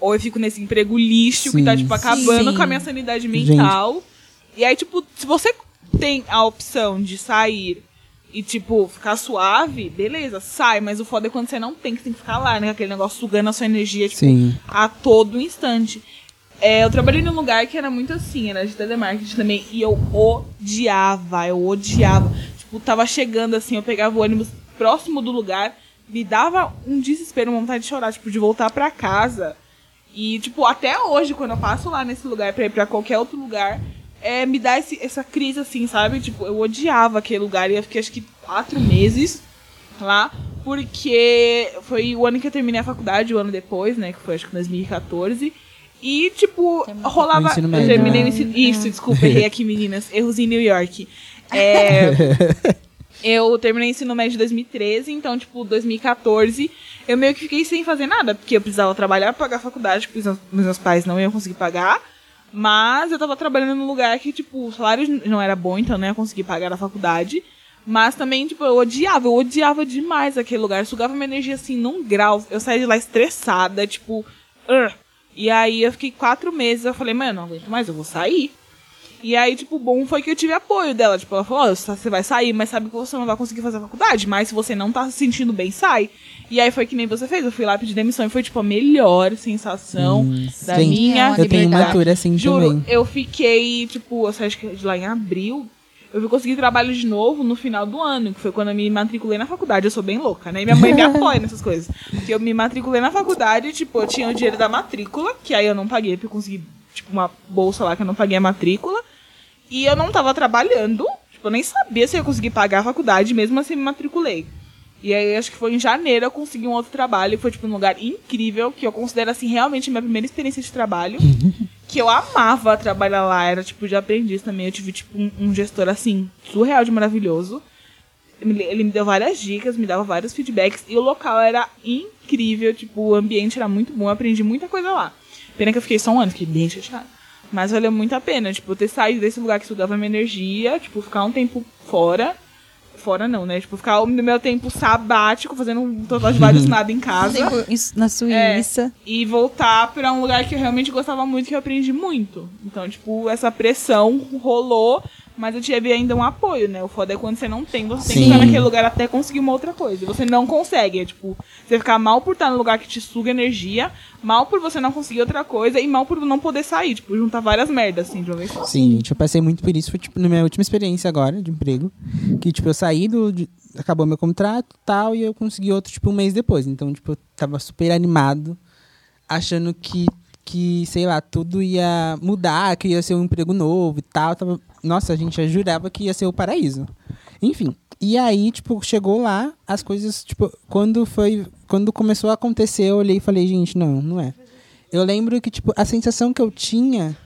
Ou eu fico nesse emprego lixo que tá, Sim. tipo, acabando Sim. com a minha sanidade mental. E aí, tipo, se você tem a opção de sair e, tipo, ficar suave, beleza, sai. Mas o foda é quando você não tem, que tem que ficar lá, né? Aquele negócio sugando a sua energia, tipo, Sim. a todo instante. É, eu trabalhei num lugar que era muito assim, era de telemarketing também, e eu odiava, eu odiava. Tipo, tava chegando assim, eu pegava o ônibus próximo do lugar, me dava um desespero, uma vontade de chorar, tipo, de voltar pra casa. E, tipo, até hoje, quando eu passo lá nesse lugar pra ir pra qualquer outro lugar, é, me dá esse- essa crise, assim, sabe? Tipo, eu odiava aquele lugar e eu fiquei acho que quatro meses lá, porque foi o ano que eu terminei a faculdade, o ano depois, né? Que foi acho que 2014. E, tipo, rolava. Eu terminei o ensino. Isso, desculpa, errei aqui, meninas. Erros em New York. É, eu terminei o ensino médio em 2013, então, tipo, 2014, eu meio que fiquei sem fazer nada, porque eu precisava trabalhar pra pagar a faculdade, porque os meus- meus pais não iam conseguir pagar. Mas eu tava trabalhando num lugar que, tipo, o salário não era bom, então eu não ia conseguir pagar a faculdade. Mas também, tipo, eu odiava, eu odiava demais aquele lugar. Sugava minha energia assim num grau. Eu saí de lá estressada, tipo. "Ugh". E aí eu fiquei quatro meses, eu falei, mano, não aguento mais, eu vou sair. E aí, tipo, o bom foi que eu tive apoio dela. Tipo, ela falou, ó, você vai sair, mas sabe que você não vai conseguir fazer a faculdade. Mas se você não tá se sentindo bem, sai. E aí foi que nem você fez. Eu fui lá pedir demissão e foi, tipo, a melhor sensação da Gente, minha eu Eu tenho uma tour assim Juro, também. eu fiquei, tipo, eu saí acho que de lá em abril. Eu fui conseguir trabalho de novo no final do ano, que foi quando eu me matriculei na faculdade. Eu sou bem louca, né? E minha mãe me apoia nessas coisas. Porque eu me matriculei na faculdade, tipo, eu tinha o dinheiro da matrícula, que aí eu não paguei, porque eu consegui, tipo, uma bolsa lá que eu não paguei a matrícula. E eu não tava trabalhando, tipo, eu nem sabia se eu ia conseguir pagar a faculdade, mesmo assim me matriculei. E aí, acho que foi em janeiro eu consegui um outro trabalho, e foi, tipo, um lugar incrível, que eu considero, assim, realmente minha primeira experiência de trabalho. que eu amava trabalhar lá, era, tipo, de aprendiz também. Eu tive, tipo, um, um gestor, assim, surreal de maravilhoso. Ele, ele me deu várias dicas, me dava vários feedbacks, e o local era incrível, tipo, o ambiente era muito bom, eu aprendi muita coisa lá. Pena que eu fiquei só um ano, fiquei bem chateada. Mas valeu muito a pena, tipo, ter saído desse lugar que sugava minha energia, tipo, ficar um tempo fora. Fora não, né? Tipo, ficar no meu tempo sabático, fazendo um total de vários nada em casa. Tempo isso Na Suíça. E voltar pra um lugar que eu realmente gostava muito, que eu aprendi muito. Então, tipo, essa pressão rolou, mas eu tive ainda um apoio, né? O foda é quando você não tem, você tem que estar naquele lugar até conseguir uma outra coisa. E você não consegue. É tipo, você ficar mal por estar no lugar que te suga energia, mal por você não conseguir outra coisa e mal por não poder sair. Tipo, juntar várias merdas, assim, de uma vez só. Sim, gente, eu passei muito por isso, foi, tipo, na minha última experiência agora, de emprego, que, tipo, eu saí do... de- acabou meu contrato e tal, e eu consegui outro, tipo, um mês depois. Então, tipo, eu tava super animado, achando que, que, sei lá, tudo ia mudar, que ia ser um emprego novo e tal. Tava... Nossa, a gente jurava que ia ser o paraíso. Enfim, e aí, tipo, chegou lá, as coisas, tipo, quando foi... Quando começou a acontecer, eu olhei e falei, gente, não, não é. Eu lembro que, tipo, a sensação que eu tinha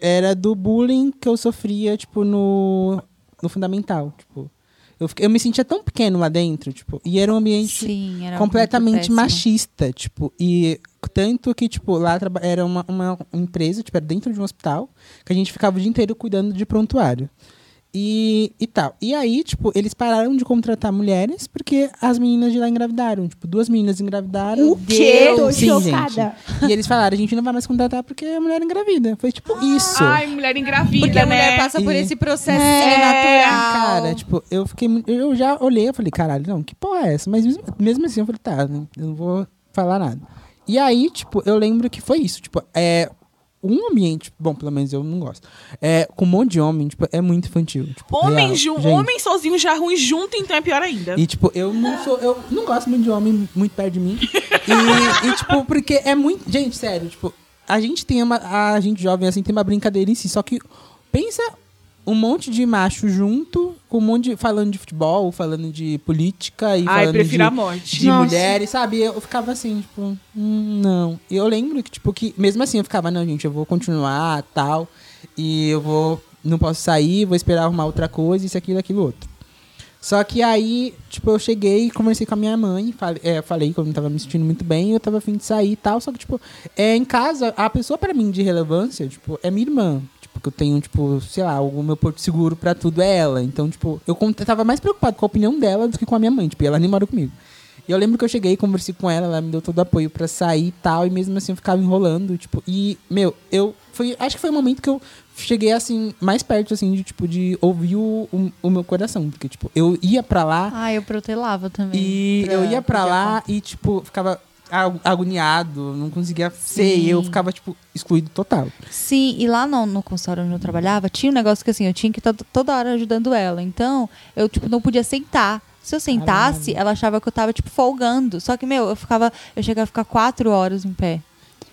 era do bullying que eu sofria, tipo, no, no fundamental, tipo. Eu, eu me sentia tão pequeno lá dentro, tipo, e era um ambiente Sim, era completamente machista, tipo, e tanto que, tipo, lá era uma, uma empresa, tipo, era dentro de um hospital, que a gente ficava o dia inteiro cuidando de prontuário. E, e tal. E aí, tipo, eles pararam de contratar mulheres porque as meninas de lá engravidaram. Tipo, duas meninas engravidaram. O quê? Tô Sim, chocada. gente. E eles falaram, a gente não vai mais contratar porque a mulher engravida. Foi tipo isso. Ai, mulher engravida, Porque a né? mulher passa por E- esse processo É, natural. Cara, tipo, eu fiquei. Eu já olhei, eu falei, caralho, não, que porra é essa? Mas mesmo, mesmo assim, eu falei, tá, eu não vou falar nada. E aí, tipo, eu lembro que foi isso. Tipo, é, um ambiente, bom, pelo menos eu não gosto. É, com um monte de homem, tipo, é muito infantil. Tipo, Homem, real, gente. homem sozinho já ruim junto, então é pior ainda. E, tipo, eu não sou. Eu não gosto muito de homem muito perto de mim. E, e, tipo, porque é muito. Gente, sério, tipo, a gente tem uma. A gente jovem, assim, tem uma brincadeira em si. Só que pensa um monte de macho junto, com um monte de. falando de futebol, falando de política e Ai, falando prefiro de, a morte. de Nossa. mulheres, sabe? Eu ficava assim, tipo, hum, não. E eu lembro que, tipo, que mesmo assim eu ficava, não, gente, eu vou continuar, tal. E eu vou. Não posso sair, vou esperar arrumar outra coisa, isso, aquilo, aquilo, outro. Só que aí, tipo, eu cheguei e conversei com a minha mãe, falei, é, falei que eu não tava me sentindo muito bem, eu tava afim de sair e tal. Só que, tipo, é, em casa, a pessoa pra mim de relevância, tipo, é minha irmã. Tipo, que eu tenho, tipo, sei lá, o meu porto seguro pra tudo é ela. Então, tipo, eu tava mais preocupado com a opinião dela do que com a minha mãe. Tipo, ela nem mora comigo. E eu lembro que eu cheguei, conversei com ela, ela me deu todo o apoio pra sair e tal, e mesmo assim eu ficava enrolando, tipo, e, meu, eu, foi, acho que foi o momento que eu cheguei, assim, mais perto, assim, de, tipo, de ouvir o, o, o meu coração, porque, tipo, eu ia pra lá, Ah, eu protelava também. e pra- eu ia pra lá e, tipo, ficava ag- agoniado, não conseguia ser, Sim. eu ficava, tipo, excluído total. Sim, e lá no, no consultório onde eu trabalhava, tinha um negócio que assim, eu tinha que estar toda hora ajudando ela. Então, eu, tipo, não podia sentar. Se eu sentasse, Caralho. ela achava que eu tava, tipo, folgando. Só que, meu, eu ficava. Eu chegava a ficar quatro horas em pé.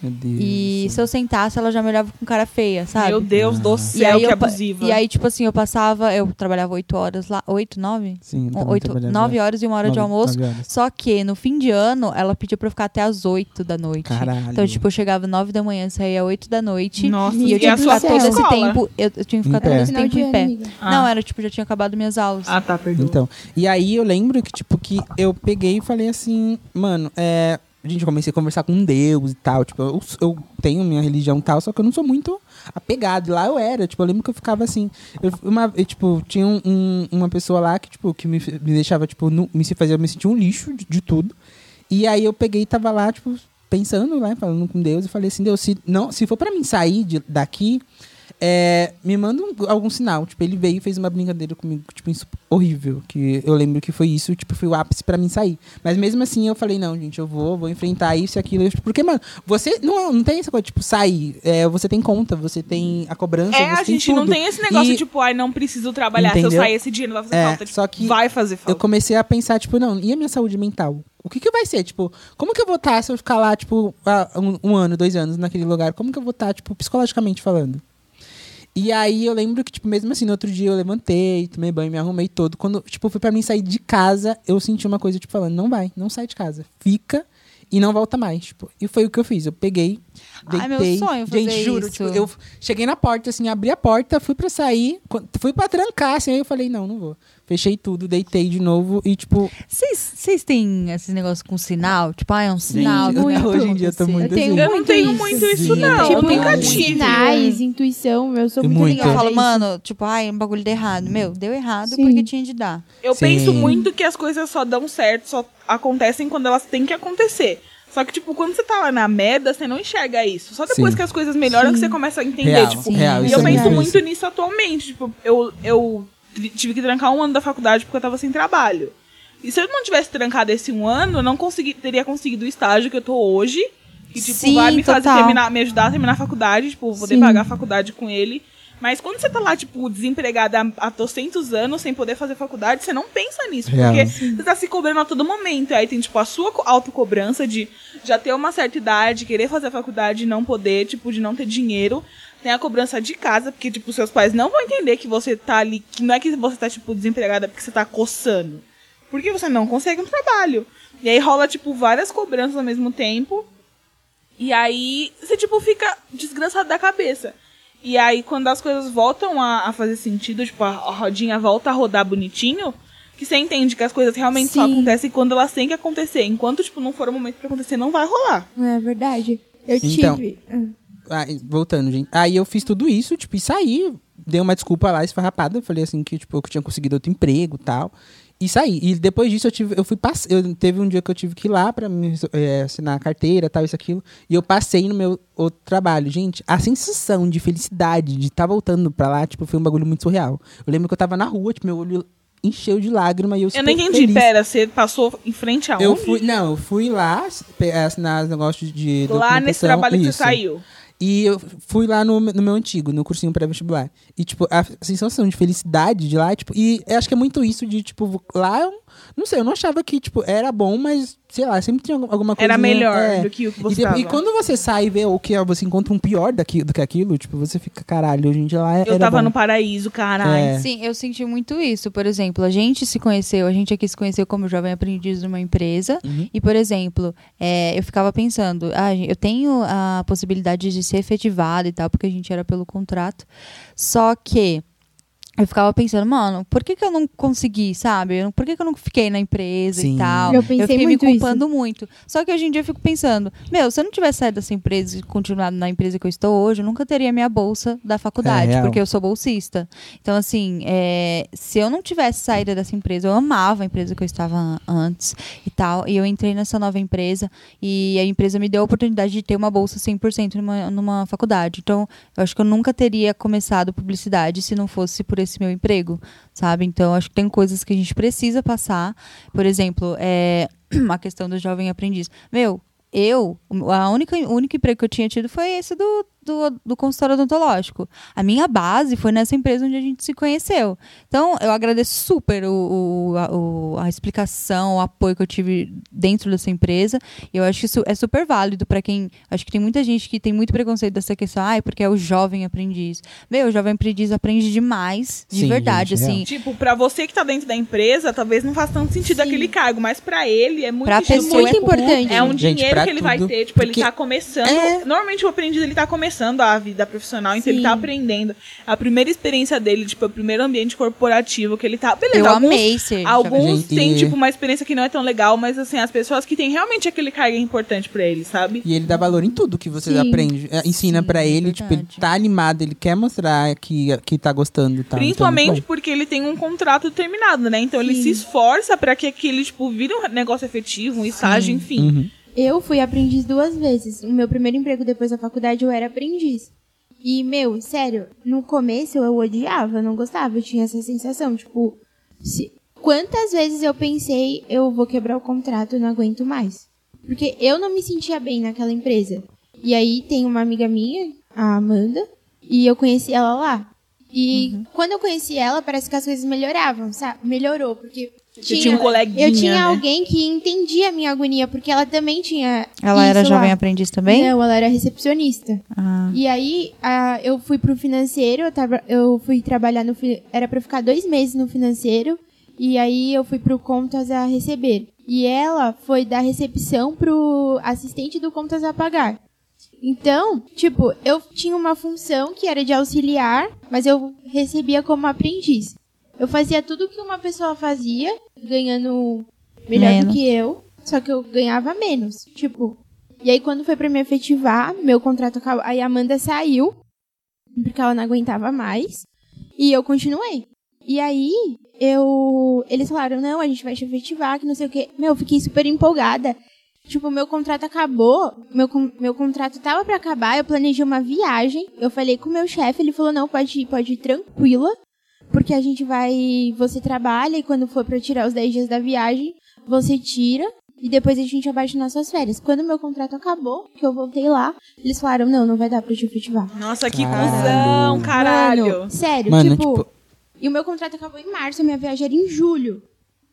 Meu Deus. E se eu sentasse, ela já me olhava com cara feia, sabe? Meu Deus do e céu, aí, que eu, abusiva. e aí, tipo assim, eu passava, eu trabalhava oito horas lá. Oito, nove? Sim, eu tava Oito, trabalhando nove lá. horas e uma hora de Nove- almoço. Só que no fim de ano, ela pedia pra eu ficar até as oito da noite. Caralho. Então, tipo, eu chegava nove da manhã, saía oito da noite. Nossa, E eu e tinha que ficar todo esse escola? tempo. Eu, eu tinha que ficar Em todo pé. esse tempo de em pé. amiga. Ah. Não, era tipo, já tinha acabado minhas aulas. Ah, tá, perdoa. Então, e aí eu lembro que, tipo, que eu peguei e falei assim, mano, é. Gente, comecei a conversar com Deus e tal. Tipo, eu, eu tenho minha religião e tal, só que eu não sou muito apegado. E lá eu era, tipo, eu lembro que eu ficava assim. Eu, uma, eu, tipo, tinha um- um- uma pessoa lá que, tipo, que me, me deixava, tipo, nu- me fazia me sentir um lixo de, de tudo. E aí eu peguei e tava lá, tipo, pensando, né, falando com Deus, e falei assim, Deus, se, não, se for pra mim sair de- daqui, é, me manda um- algum sinal. Tipo, ele veio e fez uma brincadeira comigo, tipo, horrível. Que eu lembro que foi isso, tipo, foi o ápice pra mim sair. Mas mesmo assim eu falei, não, gente, eu vou, vou enfrentar isso e aquilo. Porque, mano, você não, não tem essa coisa, tipo, sair. É, você tem conta, você tem a cobrança. É, a gente não tem esse negócio, E- tipo, ai, não preciso trabalhar. Se eu Entendeu? sair esse dia, não vai fazer É, falta. Tipo, só que vai fazer falta. Eu comecei a pensar, tipo, não, e a minha saúde mental? O que que vai ser? Tipo, como que eu vou estar se eu ficar lá, tipo, um, um ano, dois anos naquele lugar? Como que eu vou estar, tipo, psicologicamente falando? E aí eu lembro que, tipo, mesmo assim, no outro dia eu levantei, tomei banho, me arrumei todo. Quando, tipo, foi pra mim sair de casa, eu senti uma coisa, tipo, falando, não vai, não sai de casa. Fica e não volta mais, tipo. E foi o que eu fiz. Eu peguei, Ai, meu deitei. sonho fazer Gente, juro, isso. tipo, eu cheguei na porta, assim, abri a porta, fui pra sair, fui pra trancar, assim, aí eu falei, não, não vou. Fechei tudo, deitei de novo e, tipo, Vocês têm esses negócios com sinal? Tipo, ah, é um sinal. Gente, que vai hoje em dia eu tô muito Eu tenho assim. Eu não muito tenho isso. muito isso, não. tipo, eu nunca muito. tive. sinais, intuição, eu sou muito, Muito. ligada. Eu falo, mano, tipo, ai, um bagulho deu errado. Meu, deu errado Sim. porque tinha de dar. Eu Sim. penso muito que as coisas só dão certo, só acontecem quando elas têm que acontecer. Só que, tipo, quando você tá lá na merda, você não enxerga isso. Só depois Sim. que as coisas melhoram que você começa a entender, Real, tipo. real, e eu é penso muito muito isso. nisso atualmente. Tipo, eu, eu tive que trancar um ano da faculdade porque eu tava sem trabalho. E se eu não tivesse trancado esse um ano, eu não consegui, teria conseguido o estágio que eu tô hoje. Que, tipo, Sim, vai me fazer total. terminar, me ajudar a terminar a faculdade, tipo, poder Sim. pagar a faculdade com ele. Mas quando você tá lá, tipo, desempregada há, há trocentos anos, sem poder fazer faculdade, você não pensa nisso. Real. Porque você tá se cobrando a todo momento. Aí tem, tipo, a sua co- autocobrança de já ter uma certa idade, querer fazer a faculdade e não poder, tipo, de não ter dinheiro. Tem a cobrança de casa, porque, tipo, seus pais não vão entender que você tá ali, que não é que você tá, tipo, desempregada porque você tá coçando. Porque você não consegue um trabalho. E aí rola, tipo, várias cobranças ao mesmo tempo. E aí você, tipo, fica desgraçado da cabeça. E aí, quando as coisas voltam a, a fazer sentido, tipo, a, rodinha volta a rodar bonitinho, que você entende que as coisas realmente só Sim. acontecem quando elas têm que acontecer. Enquanto, tipo, não for o momento pra acontecer, não vai rolar. É verdade. Eu Então, tive. Ah, voltando, gente. Aí eu fiz tudo isso, tipo, e saí. Dei uma desculpa lá, esfarrapada. Falei assim que, tipo, eu tinha conseguido outro emprego e tal. E saí. E depois disso eu tive, eu fui pass... eu Teve um dia que eu tive que ir lá me, é, assinar a carteira, tal, isso, aquilo. E eu passei no meu outro trabalho. Gente, a sensação de felicidade de estar voltando pra lá, tipo, foi um bagulho muito surreal. Eu lembro que eu tava na rua, tipo, meu olho encheu de lágrima e eu Eu super entendi. feliz. Pera, você passou em frente aonde? Eu fui, não, eu fui lá assinar os negócios de Lá nesse trabalho que você isso. saiu. E eu fui lá no, no meu antigo, no cursinho pré-vestibular. E, tipo, a sensação de felicidade de lá, tipo, e eu acho que é muito isso de, tipo, lá, eu não sei, eu não achava que, tipo, era bom, mas, sei lá, sempre tinha alguma coisa. Era melhor do que o que você e, e quando você sai e vê o que é, você encontra um pior daqui, do que aquilo, tipo, você fica, caralho, hoje em dia lá Eu era tava bom. no paraíso, caralho. É. Sim, eu senti muito isso. Por exemplo, a gente se conheceu, a gente aqui se conheceu como jovem aprendiz numa empresa. Uhum. E, por exemplo, é, eu ficava pensando, ah, eu tenho a possibilidade de ser efetivada e tal, porque a gente era pelo contrato. Só que eu ficava pensando, mano, por que, que eu não consegui, sabe? Eu- Por que, que eu não fiquei na empresa Sim. e tal? Eu pensei fiquei muito me culpando muito. Só que hoje em dia eu fico pensando, meu, se eu não tivesse saído dessa empresa e continuado na empresa que eu estou hoje, eu nunca teria minha bolsa da faculdade, É, porque eu sou bolsista. Então, assim, é, se eu não tivesse saído dessa empresa, eu amava a empresa que eu estava an- antes e tal, e eu entrei nessa nova empresa e a empresa me deu a oportunidade de ter uma bolsa 100% numa, numa faculdade. Então, eu acho que eu nunca teria começado publicidade se não fosse por esse meu emprego, sabe? Então, acho que tem coisas que a gente precisa passar. Por exemplo, é, a questão do jovem aprendiz. Meu, eu, a única, o único emprego que eu tinha tido foi esse do, do, do consultório odontológico. A minha base foi nessa empresa onde a gente se conheceu. Então, eu agradeço super o, o- a, o- a explicação, o apoio que eu tive dentro dessa empresa. E eu acho que isso é super válido para quem. Acho que tem muita gente que tem muito preconceito dessa questão, ai, porque é o jovem aprendiz. Meu, o jovem aprendiz aprende demais, de Sim, verdade, gente, assim. Tipo, pra você que tá dentro da empresa, talvez não faça tanto sentido Sim. aquele cargo, mas pra ele é muito Pra pessoa muito é importante. É um Gente, dinheiro que ele vai tudo, ter. Tipo, ele tá começando. É. Normalmente o aprendiz ele tá começando a vida profissional, então ele Sim. tá aprendendo. A primeira experiência dele, tipo, é o primeiro ambiente corporativo que ele tá. Beleza, Eu alguns, amei ser. Alguns Gente, têm, tipo, uma experiência que não é tão legal, mas assim, as pessoas que têm realmente aquele cargo é importante pra ele, sabe? E ele dá valor em tudo que você Sim. aprende. é, Ensina Sim, pra é ele, tipo, ele tá animado, ele quer mostrar que, que tá gostando e tal. Principalmente Então, porque ele tem um contrato terminado, né? Então ele Sim. se esforça pra que aquele, tipo, vire um negócio efetivo, um estágio, enfim. Uhum. Eu fui aprendiz duas vezes. O meu primeiro emprego depois da faculdade eu era aprendiz. E, meu, sério, no começo eu odiava, eu não gostava, eu tinha essa sensação, tipo, se- quantas vezes eu pensei, eu vou quebrar o contrato, eu não aguento mais. Porque eu não me sentia bem naquela empresa. E aí tem uma amiga minha, a Amanda, e eu conheci ela lá. E quando eu conheci ela, parece que as coisas melhoravam, sabe? Melhorou, porque Você tinha um coleguinha, eu tinha né? alguém que entendia a minha agonia, porque ela também tinha. Ela era jovem lá. aprendiz também? Não, ela era recepcionista. Ah. E aí, a- eu fui pro financeiro, eu, tava, eu fui trabalhar no. Era pra ficar dois meses no financeiro. E aí, eu fui pro Contas a receber. E ela foi da recepção pro assistente do Contas a pagar. Então, tipo, eu tinha uma função que era de auxiliar, mas eu recebia como aprendiz. Eu fazia tudo que uma pessoa fazia, ganhando melhor Menos. do que eu, só que eu ganhava menos. Tipo, e aí quando foi pra me efetivar, meu contrato acabou. Aí a Amanda saiu, porque ela não aguentava mais, e eu continuei. E aí, eu. Eles falaram, não, a gente vai te efetivar, que não sei o quê. Meu, eu fiquei super empolgada. Tipo, meu contrato acabou, meu, meu contrato tava pra acabar, eu planejei uma viagem. Eu falei com o meu chefe, ele falou, não, pode ir, pode ir tranquila, porque a gente vai. Você trabalha e quando for pra tirar os 10 dias da viagem, você tira. E depois a gente abaixa nas suas férias. Quando meu contrato acabou, que eu voltei lá, eles falaram, não, não vai dar pra te efetivar. Nossa, que Caralho. cuzão, caralho. Mano, sério, Mano, tipo, tipo- E o meu contrato acabou em março, a minha viagem era em julho.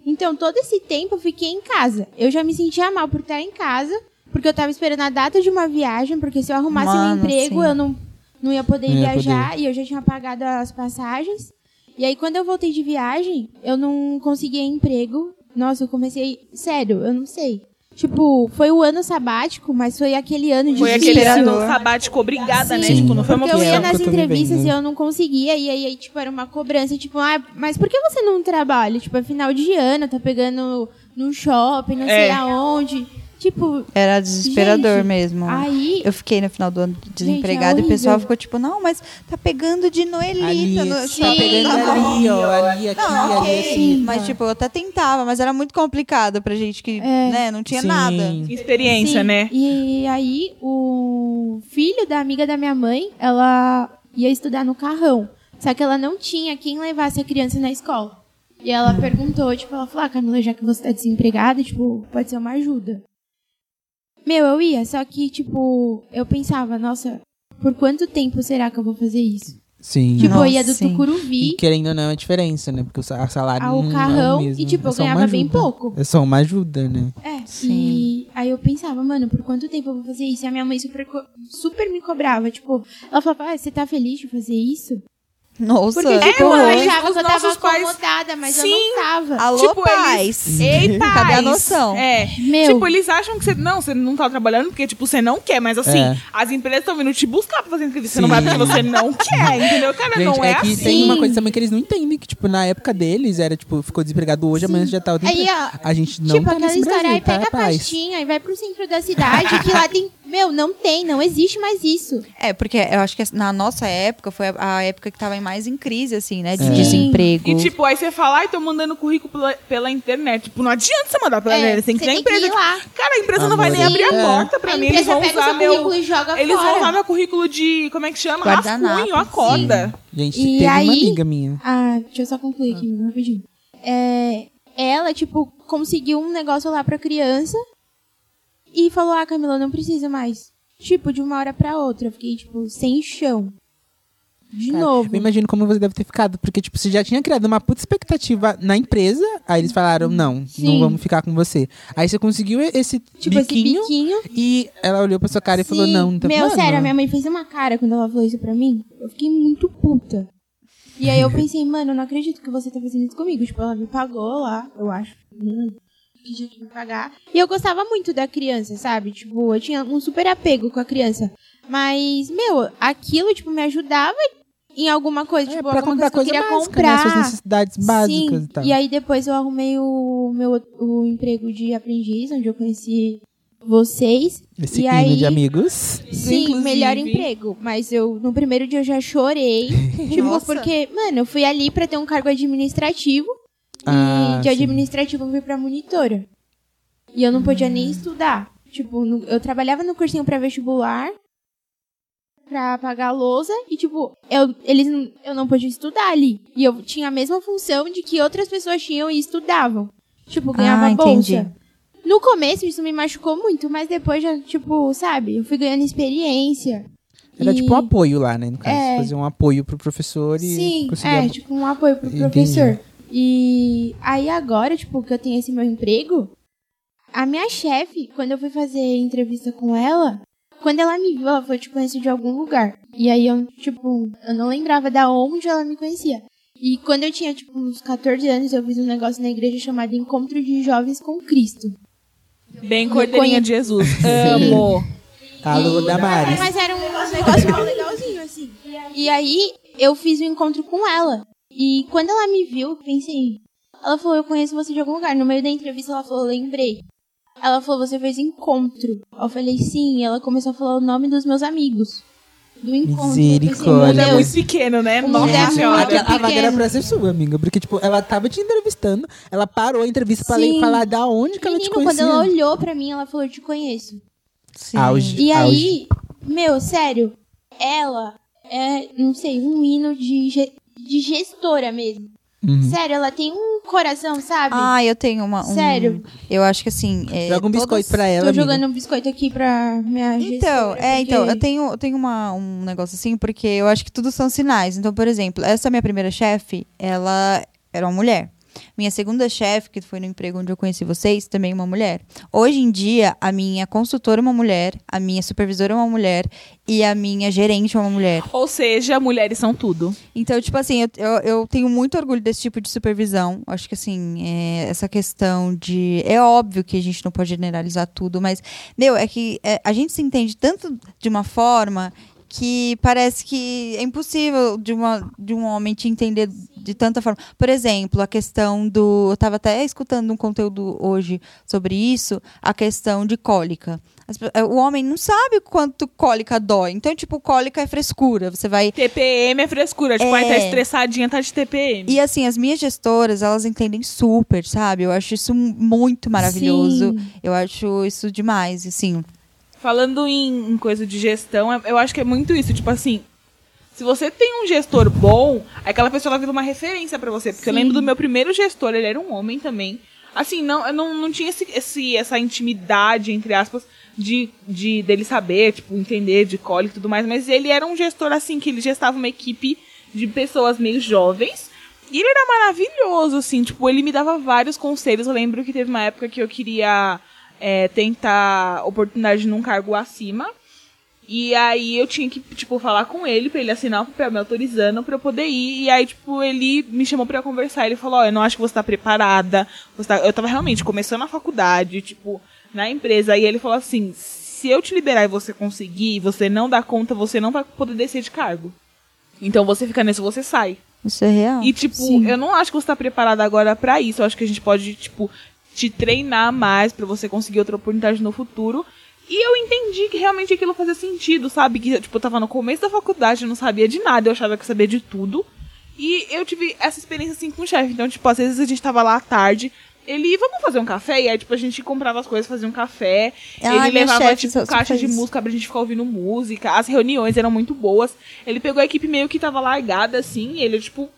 Então, todo esse tempo eu fiquei em casa. Eu já me sentia mal por estar em casa, porque eu tava esperando a data de uma viagem, porque se eu arrumasse Mano, meu emprego, sim. eu não, não ia poder Não ia viajar e eu já tinha pagado as passagens. E aí, quando eu voltei de viagem, eu não conseguia emprego. Nossa, eu comecei. Sério, eu não sei. Tipo, foi o ano sabático, mas foi aquele ano Foi difícil. aquele ano sabático obrigada, né? Sim. Tipo, não foi uma Porque eu ia nas entrevistas vivendo. e eu não conseguia, e aí, tipo, era uma cobrança, tipo, ah, mas por que você não trabalha? Tipo, é final de ano, tá pegando num shopping, não sei É. aonde. Tipo, Era desesperador Gente, mesmo. aí. Eu fiquei no final do ano desempregada é e o pessoal ficou tipo, não, mas tá pegando de noelita. Ali, no- tá Sim. pegando Tá bom. ali, ó, ali, aqui, Não, ali, assim. Mas, tipo, eu até tentava, mas era muito complicado pra gente que, É. né, não tinha Sim. nada. Experiência, sim, né? E aí, o filho da amiga da minha mãe, ela ia estudar no carrão. Só que ela não tinha quem levasse a criança na escola. E ela perguntou, tipo, ela falou, ah, Camila, já que você tá desempregada, tipo, pode ser uma ajuda. Meu, eu ia, só que, tipo, eu pensava, nossa, por quanto tempo será que eu vou fazer isso? Sim. Tipo, eu Nossa, ia do sim. Tucuruvi E querendo ou não, é a diferença, né? Porque o sa- salário ao não é o carrão mesmo. e, tipo, É eu ganhava bem pouco. É só uma ajuda, né? É, Sim. e aí eu pensava, mano, por quanto tempo eu vou fazer isso? E a minha mãe super, super me cobrava, tipo, ela falava, ah, você tá feliz de fazer isso? Nossa, Porque, tipo, É, eu achava que eu tava pais- acomodada, mas eu Sim. não tava. Alô, Tipo, pais. Ei, pais. Cadê a noção? É. Meu, Tipo, eles acham que você não, você não tá trabalhando porque, tipo, você não quer, mas assim, É. as empresas estão vindo te buscar pra fazer entrevista. Você não Sim. vai porque você não quer, entendeu? Cara, Gente, não é, é que assim. tem uma coisa também que eles não entendem, que, tipo, na época deles era, tipo, ficou desempregado hoje, amanhã já tá outro Aí, ó, A gente não tipo, tá aquela nesse história, Brasil, aí tá, pega a rapaz? pastinha e vai pro centro da cidade, que lá tem... Meu, não tem, não existe mais isso. É, porque eu acho que na nossa época foi a época que tava mais em crise, assim, né? De É. desemprego. E tipo, aí você fala, ai, tô mandando currículo pela, pela internet. Tipo, não adianta você mandar pela É, internet, tem que ter a tem que empresa. ir lá. Cara, a empresa não vai nem abrir a é. porta pra a mim. Eles vão usar meu. currículo e joga Eles vão fora. usar meu currículo de. Como é que chama? Rascunho, a corda. Gente, E teve uma aí- amiga minha. Ah, deixa eu só concluir aqui, rapidinho. É, ela, tipo, conseguiu um negócio lá pra criança e falou, ah, Camila, não precisa mais. Tipo, de uma hora pra outra. Eu fiquei, tipo, sem chão. De Cara, novo. Eu imagino como você deve ter ficado, porque, tipo, você já tinha criado uma puta expectativa na empresa, aí eles falaram, não, Sim. não vamos ficar com você. Aí você conseguiu esse Tipo, biquinho, esse biquinho. e ela olhou pra sua cara e falou, Sim. não, então, Meu, sério, a minha mãe fez uma cara quando ela falou isso pra mim. Eu fiquei muito puta. E aí eu pensei, mano, eu não acredito que você tá fazendo isso comigo. Tipo, ela me pagou lá, eu acho. Que tinha que me pagar. E eu gostava muito da criança, sabe? Tipo, eu tinha um super apego com a criança. Mas, meu, aquilo, tipo, me ajudava em alguma coisa. É, tipo, pra alguma comprar coisa que eu queria básica, né? comprar. Suas necessidades básicas Sim. e tal. E aí depois eu arrumei o meu o emprego de aprendiz, onde eu conheci vocês. Esse e aí- de amigos. Sim, Inclusive- melhor emprego. Mas eu, no primeiro dia eu já chorei. tipo, Nossa. porque, mano, eu fui ali pra ter um cargo administrativo. Ah, e de sim. administrativo eu fui pra monitora. E eu não podia nem estudar. Tipo, no- eu trabalhava no cursinho pré-vestibular pra pagar a lousa. E, tipo, eu, eles, não- eu não podia estudar ali. E eu tinha a mesma função de que outras pessoas tinham e estudavam. Tipo, ganhava Ah, entendi. bolsa. No começo isso me machucou muito, mas depois já, tipo, sabe, eu fui ganhando experiência. Era E- tipo um apoio lá, né? No caso, É. fazer um apoio pro professor e Sim, conseguir é, tipo um apoio pro Entendi. professor. E aí agora, tipo, que eu tenho esse meu emprego, a minha chefe, quando eu fui fazer entrevista com ela, quando ela me viu, ela falou, te conheço de algum lugar. E aí eu, tipo, eu não lembrava da onde ela me conhecia. E quando eu tinha, tipo, uns 14 anos, eu fiz um negócio na igreja chamado Encontro de Jovens com Cristo. Bem cordeirinha de Jesus. Amo. Alô, Damares. Mas era um negócio mal legalzinho, assim. E aí, eu fiz um encontro com ela. E quando ela me viu, eu pensei. Ela falou, eu conheço você de algum lugar. No meio da entrevista, ela falou, lembrei. Ela falou, você fez encontro. Eu falei, sim. E ela começou a falar o nome dos meus amigos. Do encontro. Pensei, Misericórdia. Mundo é muito pequeno, né? Nossa é muito senhora. A vaga era pra ser sua, amiga. Porque, tipo, ela tava te entrevistando, ela parou a entrevista pra ler- falar da onde que ela te Menino, quando conhecia. ela olhou pra mim, ela falou, eu te conheço. Sim. Auge. E auge. aí, meu, sério, ela é, não sei, um hino de, de gestora mesmo. Uhum. Sério, ela tem um coração, sabe? Ah, eu tenho uma. um- Sério. Eu acho que assim. é, Joga um biscoito todas- pra ela, Tô amiga. jogando um biscoito aqui pra minha Então, gestora, é, então, porque- eu tenho, eu tenho uma, um negócio assim, porque eu acho que tudo são sinais. Então, por exemplo, essa minha primeira chefe, ela era uma mulher. Minha segunda chefe, que foi no emprego onde eu conheci vocês, também uma mulher. Hoje em dia, a minha consultora é uma mulher, a minha supervisora é uma mulher e a minha gerente é uma mulher. Ou seja, mulheres são tudo. Então, tipo assim, eu, eu, eu tenho muito orgulho desse tipo de supervisão. Acho que, assim, é, essa questão de. É óbvio que a gente não pode generalizar tudo, mas, meu, é que é, a gente se entende tanto de uma forma que parece que é impossível de, uma, de um homem te entender de tanta forma. Por exemplo, a questão do. Eu estava até escutando um conteúdo hoje sobre isso, a questão de cólica. Pe- o homem não sabe quanto cólica dói. Então, tipo, cólica é frescura. Você vai TPM é frescura. Tipo, É. aí tá estressadinha, tá de TPM. e assim, as minhas gestoras, elas entendem super, sabe? Eu acho isso muito maravilhoso. Sim. Eu acho isso demais, assim. Falando em, em coisa de gestão, é- eu acho que é muito isso. Tipo assim, se você tem um gestor bom, aquela pessoa ela vira uma referência pra você. Porque eu Sim. lembro do meu primeiro gestor, ele era um homem também. Assim, não, eu não, não tinha esse, esse, essa intimidade, entre aspas, de, de dele saber, tipo, entender de cólica e tudo mais, mas ele era um gestor, assim, que ele gestava uma equipe de pessoas meio jovens. E ele era maravilhoso, assim, tipo, ele me dava vários conselhos. Eu lembro que teve uma época que eu queria é, tentar oportunidade num cargo acima. E aí eu tinha que, tipo, falar com ele pra ele assinar o papel me autorizando pra eu poder ir. E aí, tipo, ele me chamou pra conversar. Ele falou, ó, eu não acho que você tá preparada. Você tá... Eu tava realmente começando a faculdade, tipo, na empresa. E ele falou assim, se eu te liberar e você conseguir, e você não dá conta, você não vai poder descer de cargo. Então você fica nesse, você sai. Isso é real. E, tipo, eu não acho que você tá preparada agora pra isso. Eu acho que a gente pode, tipo, te treinar mais pra você conseguir outra oportunidade no futuro. E eu entendi que realmente aquilo fazia sentido, sabe? Que, tipo, eu tava no começo da faculdade, eu não sabia de nada, eu achava que eu sabia de tudo. E eu tive essa experiência, assim, com o chefe. Então, tipo, às vezes a gente tava lá à tarde, ele, vamos fazer um café? E aí, tipo, a gente comprava as coisas, fazia um café. Ah, ele levava, chefe tipo, caixa de música pra gente ficar ouvindo música. As reuniões eram muito boas. Ele pegou a equipe meio que tava largada, assim, ele, tipo,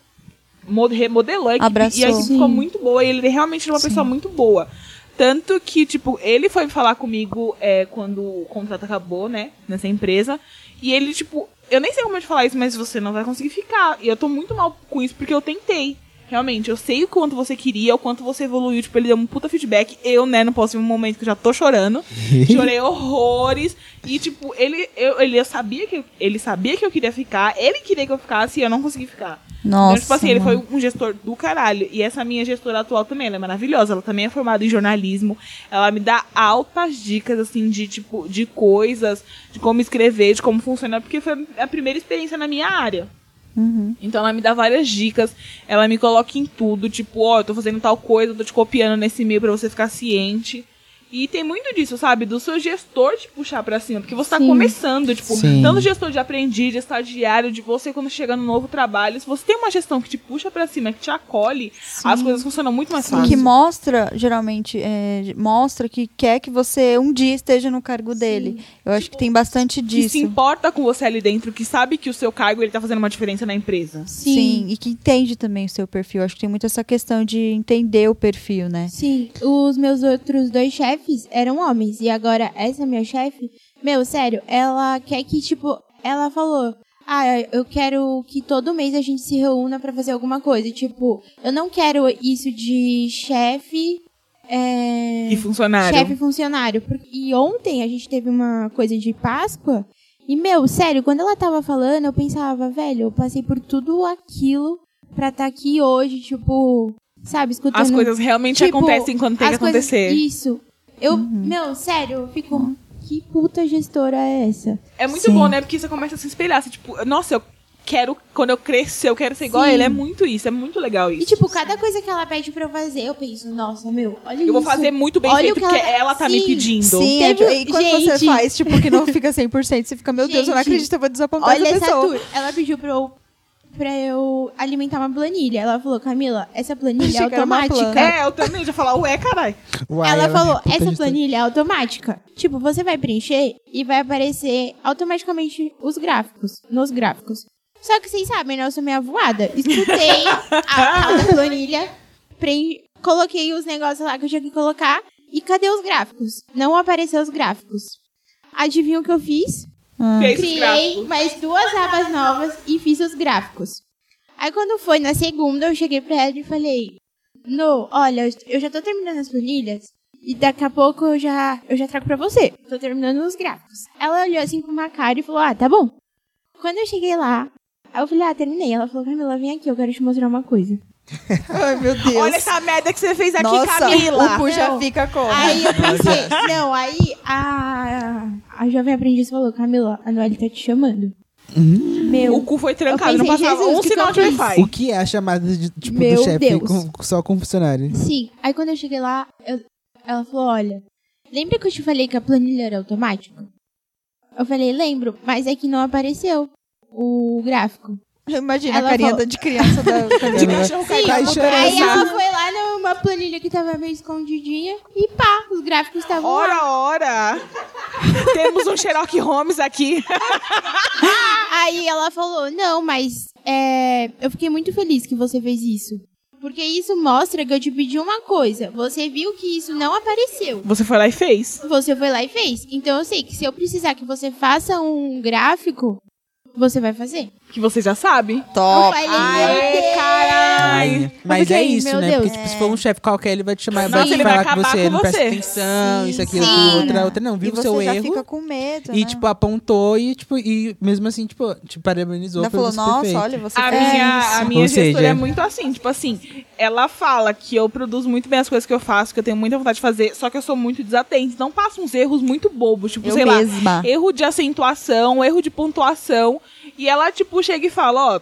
remodelou a equipe. Abraçou. E a equipe ficou Sim. muito boa. E ele realmente era uma pessoa muito boa. Tanto que, tipo, ele foi falar comigo é, quando o contrato acabou, né? Nessa empresa. E ele, tipo, eu nem sei como eu te falar isso, mas você não vai conseguir ficar. E eu tô muito mal com isso porque eu tentei. Realmente, eu sei o quanto você queria, o quanto você evoluiu. Tipo, ele deu um puta feedback. Eu, né, não posso ir um momento que eu já tô chorando. Chorei horrores. E, tipo, ele, eu, ele eu sabia que eu- ele sabia que eu queria ficar. Ele queria que eu ficasse e eu não consegui ficar. Nossa. Então, tipo assim, ele foi um gestor do caralho. E essa minha gestora atual também, ela é maravilhosa. Ela também é formada em jornalismo. Ela me dá altas dicas, assim, de tipo, de coisas, de como escrever, de como funciona, porque foi a primeira experiência na minha área. Uhum. Então ela me dá várias dicas, ela me coloca em tudo, tipo, ó, eu tô fazendo tal coisa, eu tô te copiando nesse e-mail pra você ficar ciente. E tem muito disso, sabe? Do seu gestor te puxar pra cima, porque você tá Sim. começando, tipo, Sim. tanto gestor de aprendiz, de estagiário, de você quando chega no novo trabalho, se você tem uma gestão que te puxa pra cima, que te acolhe, as coisas funcionam muito mais fácil. que mostra, geralmente, é, mostra que quer que você um dia esteja no cargo dele. Eu acho que tem bastante que disso. se importa com você ali dentro, que sabe que o seu cargo ele tá fazendo uma diferença na empresa. Sim. e que entende também o seu perfil. Eu Acho que tem muito essa questão de entender o perfil, né? Sim, os meus outros dois chefes eram homens. E agora, essa minha chefe, meu, sério, ela quer que, tipo, ela falou. Ah, eu quero que todo mês a gente se reúna pra fazer alguma coisa. Tipo, eu não quero isso de chefe. É... E funcionário. Chefe funcionário. E ontem a gente teve uma coisa de Páscoa. E, meu, sério, quando ela tava falando, eu pensava, velho, eu passei por tudo aquilo pra estar aqui hoje, tipo, sabe, escutando. As coisas realmente Tipo, acontecem quando tem que as coisas- acontecer. Isso. Eu, Uhum. meu, sério, eu fico. Que puta gestora é essa? É muito Sim. bom, né? Porque você começa a se espelhar. Você, tipo, nossa, eu quero, quando eu crescer, eu quero ser igual a Sim. ele. É muito isso, é muito legal isso. E, tipo, cada coisa que ela pede pra eu fazer, eu penso, nossa, meu, olha isso. eu vou fazer muito bem Olha feito porque ela- ela tá me Sim. pedindo. Sim, Teve- é, e quando você gente- faz, tipo, que não fica 100%, você fica, meu Deus, eu não Gente, acredito, eu vou desapontar Olha essa essa pessoa. tour. Ela pediu pra eu, pra eu alimentar uma planilha. Ela falou, Camila, essa planilha é automática. É, eu também já falar, ué, caralho. Uai, ela falou, puta essa planilha é automática. Tipo, você vai preencher e vai aparecer automaticamente os gráficos, nos gráficos. Só que vocês sabem, né? Eu sou meio voada. Escutei a tal da planilha, preen- coloquei os negócios lá que eu tinha que colocar e cadê os gráficos? Não apareceu os gráficos. Adivinha o que eu fiz? Fez os Criei gráficos. mais duas abas novas e fiz os gráficos. Aí quando foi na segunda, eu cheguei pra ela e falei: No, olha, eu já tô terminando as planilhas e daqui a pouco eu já, eu já trago pra você. Tô terminando os gráficos. Ela olhou assim com uma cara e falou: Ah, tá bom. Quando eu cheguei lá, eu falei: Ah, terminei. Ela falou: Camila, vem aqui, eu quero te mostrar uma coisa. Ai, meu Deus. Olha essa merda que você fez aqui, Nossa, Camila. o cu já Não. fica como? Aí eu pensei: Não, aí a, a jovem aprendiz falou: Camila, a Noelle tá te chamando. Meu, O cu foi trancado, não passava Jesus, um que sinal de que? Wi-Fi. O que é a chamada de, tipo, Meu do chefe só com funcionário? Sim. Aí quando eu cheguei lá, eu- ela falou: Olha, lembra que eu te falei que a planilha era automática? Eu falei: Lembro, mas é que não apareceu o gráfico. Imagina a Ela carinha falou- da- de criança da De cachorro Sim, caído. chorando. aí ela foi lá numa planilha que tava meio escondidinha e pá, os gráficos estavam lá. Ora, ora. Temos um Sherlock Holmes aqui. Aí ela falou: Não, mas é, eu fiquei muito feliz que você fez isso. Porque isso mostra que eu te pedi uma coisa. Você viu que isso não apareceu. Você foi lá e fez. Você foi lá e fez. Então eu sei que se eu precisar que você faça um gráfico, você vai fazer. Que você já sabe. Top. Ai, caralho. Mas é isso, meu né? Deus. Porque tipo, se for um chefe qualquer, ele vai te chamar, Nossa, vai te ele vai falar que acabar você com não presta você. atenção, isso, aquilo, Sim. outra, outra. Não, E viu o seu já erro. fica com medo, E, né? tipo, apontou e, tipo, e mesmo assim, tipo, te parabenizou pelo falou, nossa, feito. olha, você A fez minha, isso. a minha Ou gestora seja- é muito assim, tipo assim, ela fala que eu produzo muito bem as coisas que eu faço, que eu tenho muita vontade de fazer, só que eu sou muito desatenta. Então passa uns erros muito bobos, tipo, Eu sei lá, mesma. erro de acentuação, erro de pontuação. E ela, tipo, chega e fala, ó.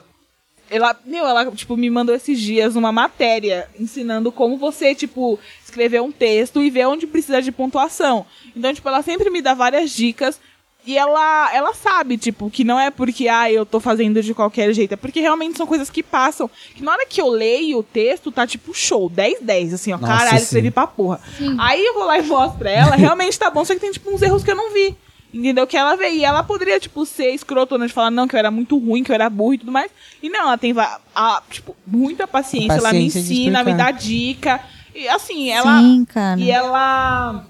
Ela, meu, ela, tipo, me mandou esses dias uma matéria ensinando como você, tipo, escrever um texto e ver onde precisa de pontuação. Então, tipo, ela sempre me dá várias dicas. E ela, ela sabe, tipo, que não é porque, ah, eu tô fazendo de qualquer jeito. É porque realmente são coisas que passam. Que na hora que eu leio o texto, tá tipo show, 10, 10, assim, ó. Nossa, caralho, sim. escrevi pra porra. Aí eu vou lá e mostro pra ela, realmente tá bom, só que tem, tipo, uns erros que eu não vi. Entendeu? Que ela vê. E ela poderia, tipo, ser escrotona de falar, não, que eu era muito ruim, que eu era burro e tudo mais. E não, ela tem, a, tipo, muita paciência. ela me Paciência ensina, me dá dica. E assim, ela. Sim, cara. E ela.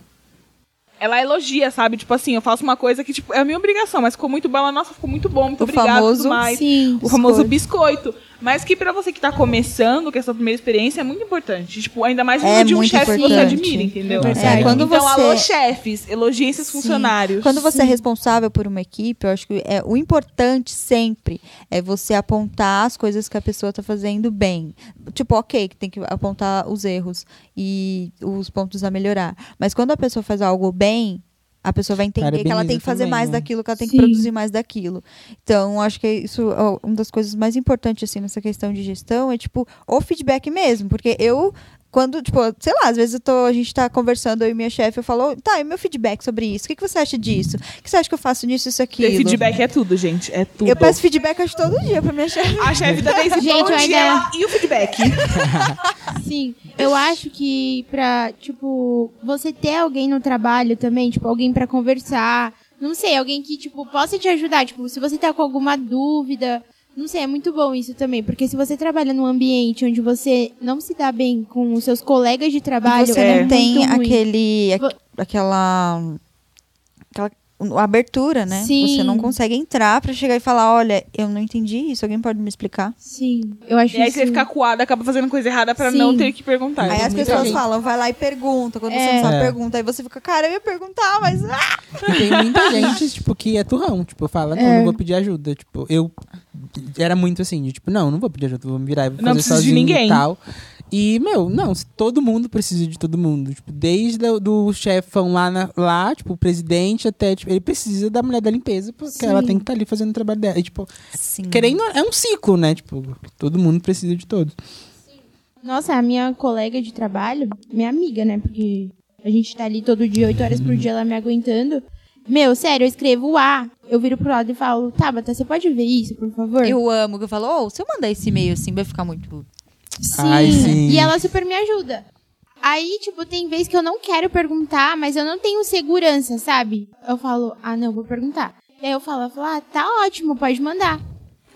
Ela elogia, sabe? Tipo assim, eu faço uma coisa que, tipo, é a minha obrigação, mas ficou muito bom. Ela, nossa, ficou muito bom, muito O obrigada e famoso tudo mais. Sim. O famoso biscoito. Mas que pra você que tá começando, que é a sua primeira experiência, é muito importante. Tipo, ainda mais É de um chefe que você admira, entendeu? É. É, quando então, você- alô, chefes, elogiem esses Sim. funcionários. Quando você é responsável por uma equipe, eu acho que é, o importante sempre é você apontar as coisas que a pessoa tá fazendo bem. Tipo, ok, que tem que apontar os erros e os pontos a melhorar. Mas quando a pessoa faz algo bem, a pessoa vai entender que ela tem que fazer também, mais né? daquilo, que ela tem Sim. que produzir mais daquilo. Então, eu acho que isso é uma das coisas mais importantes, assim, nessa questão de gestão, é, tipo, o feedback mesmo. Porque eu, quando, tipo, sei lá, às vezes eu tô, a gente tá conversando, eu e minha chefe, eu falo, tá, e meu feedback sobre isso? O que, que você acha disso? O que você acha que eu faço nisso, isso, aquilo? Ter feedback é tudo, gente. É tudo. Eu peço feedback acho todo dia pra minha chefe. A chefe da Daisy Gente, bom eu dia, ainda- e o feedback? Sim, eu acho que pra, tipo, você ter alguém no trabalho também, tipo, alguém pra conversar, não sei, alguém que, tipo, possa te ajudar, tipo, se você tá com alguma dúvida, não sei, é muito bom isso também, porque se você trabalha num ambiente onde você não se dá bem com os seus colegas de trabalho, você é não tem ruim. aquele, aqu- aquela, aquela abertura, né? Sim. Você não consegue entrar pra chegar e falar, olha, eu não entendi isso, alguém pode me explicar? Sim, eu acho E aí isso... você fica coada, acaba fazendo coisa errada pra Sim. não ter que perguntar. Aí as pessoas gente- falam, vai lá e pergunta. Quando você É. não sabe, É. pergunta. Aí você fica, cara, eu ia perguntar, mas. ah! E tem muita gente, tipo, que é turrão. Tipo, fala, não, É. não vou pedir ajuda. Tipo, eu era muito assim, de, tipo, não, não vou pedir ajuda, vou me virar e vou Não fazer preciso de sozinho ninguém. e tal. E, meu, não, todo mundo precisa de todo mundo. Tipo, desde o do chefão lá, na- lá, tipo, o presidente até, tipo, ele precisa da mulher da limpeza, porque Sim. ela tem que estar ali fazendo o trabalho dela. E, tipo, Sim. querendo, é um ciclo, né? Tipo, todo mundo precisa de todos. Nossa, a minha colega de trabalho, minha amiga, né? Porque a gente tá ali todo dia, oito horas por dia, ela me aguentando. Meu, sério, eu escrevo A, eu viro pro lado e falo, Tabata, você pode ver isso, por favor? Eu amo que eu falo, ô, se eu mandar esse e-mail assim, vai ficar muito. Sim. Ai, sim. E ela super me ajuda. Aí, tipo, tem vezes que eu não quero perguntar, mas eu não tenho segurança, sabe? Eu falo, ah, não, vou perguntar. E aí eu falo, ela fala, ah, tá ótimo, pode mandar.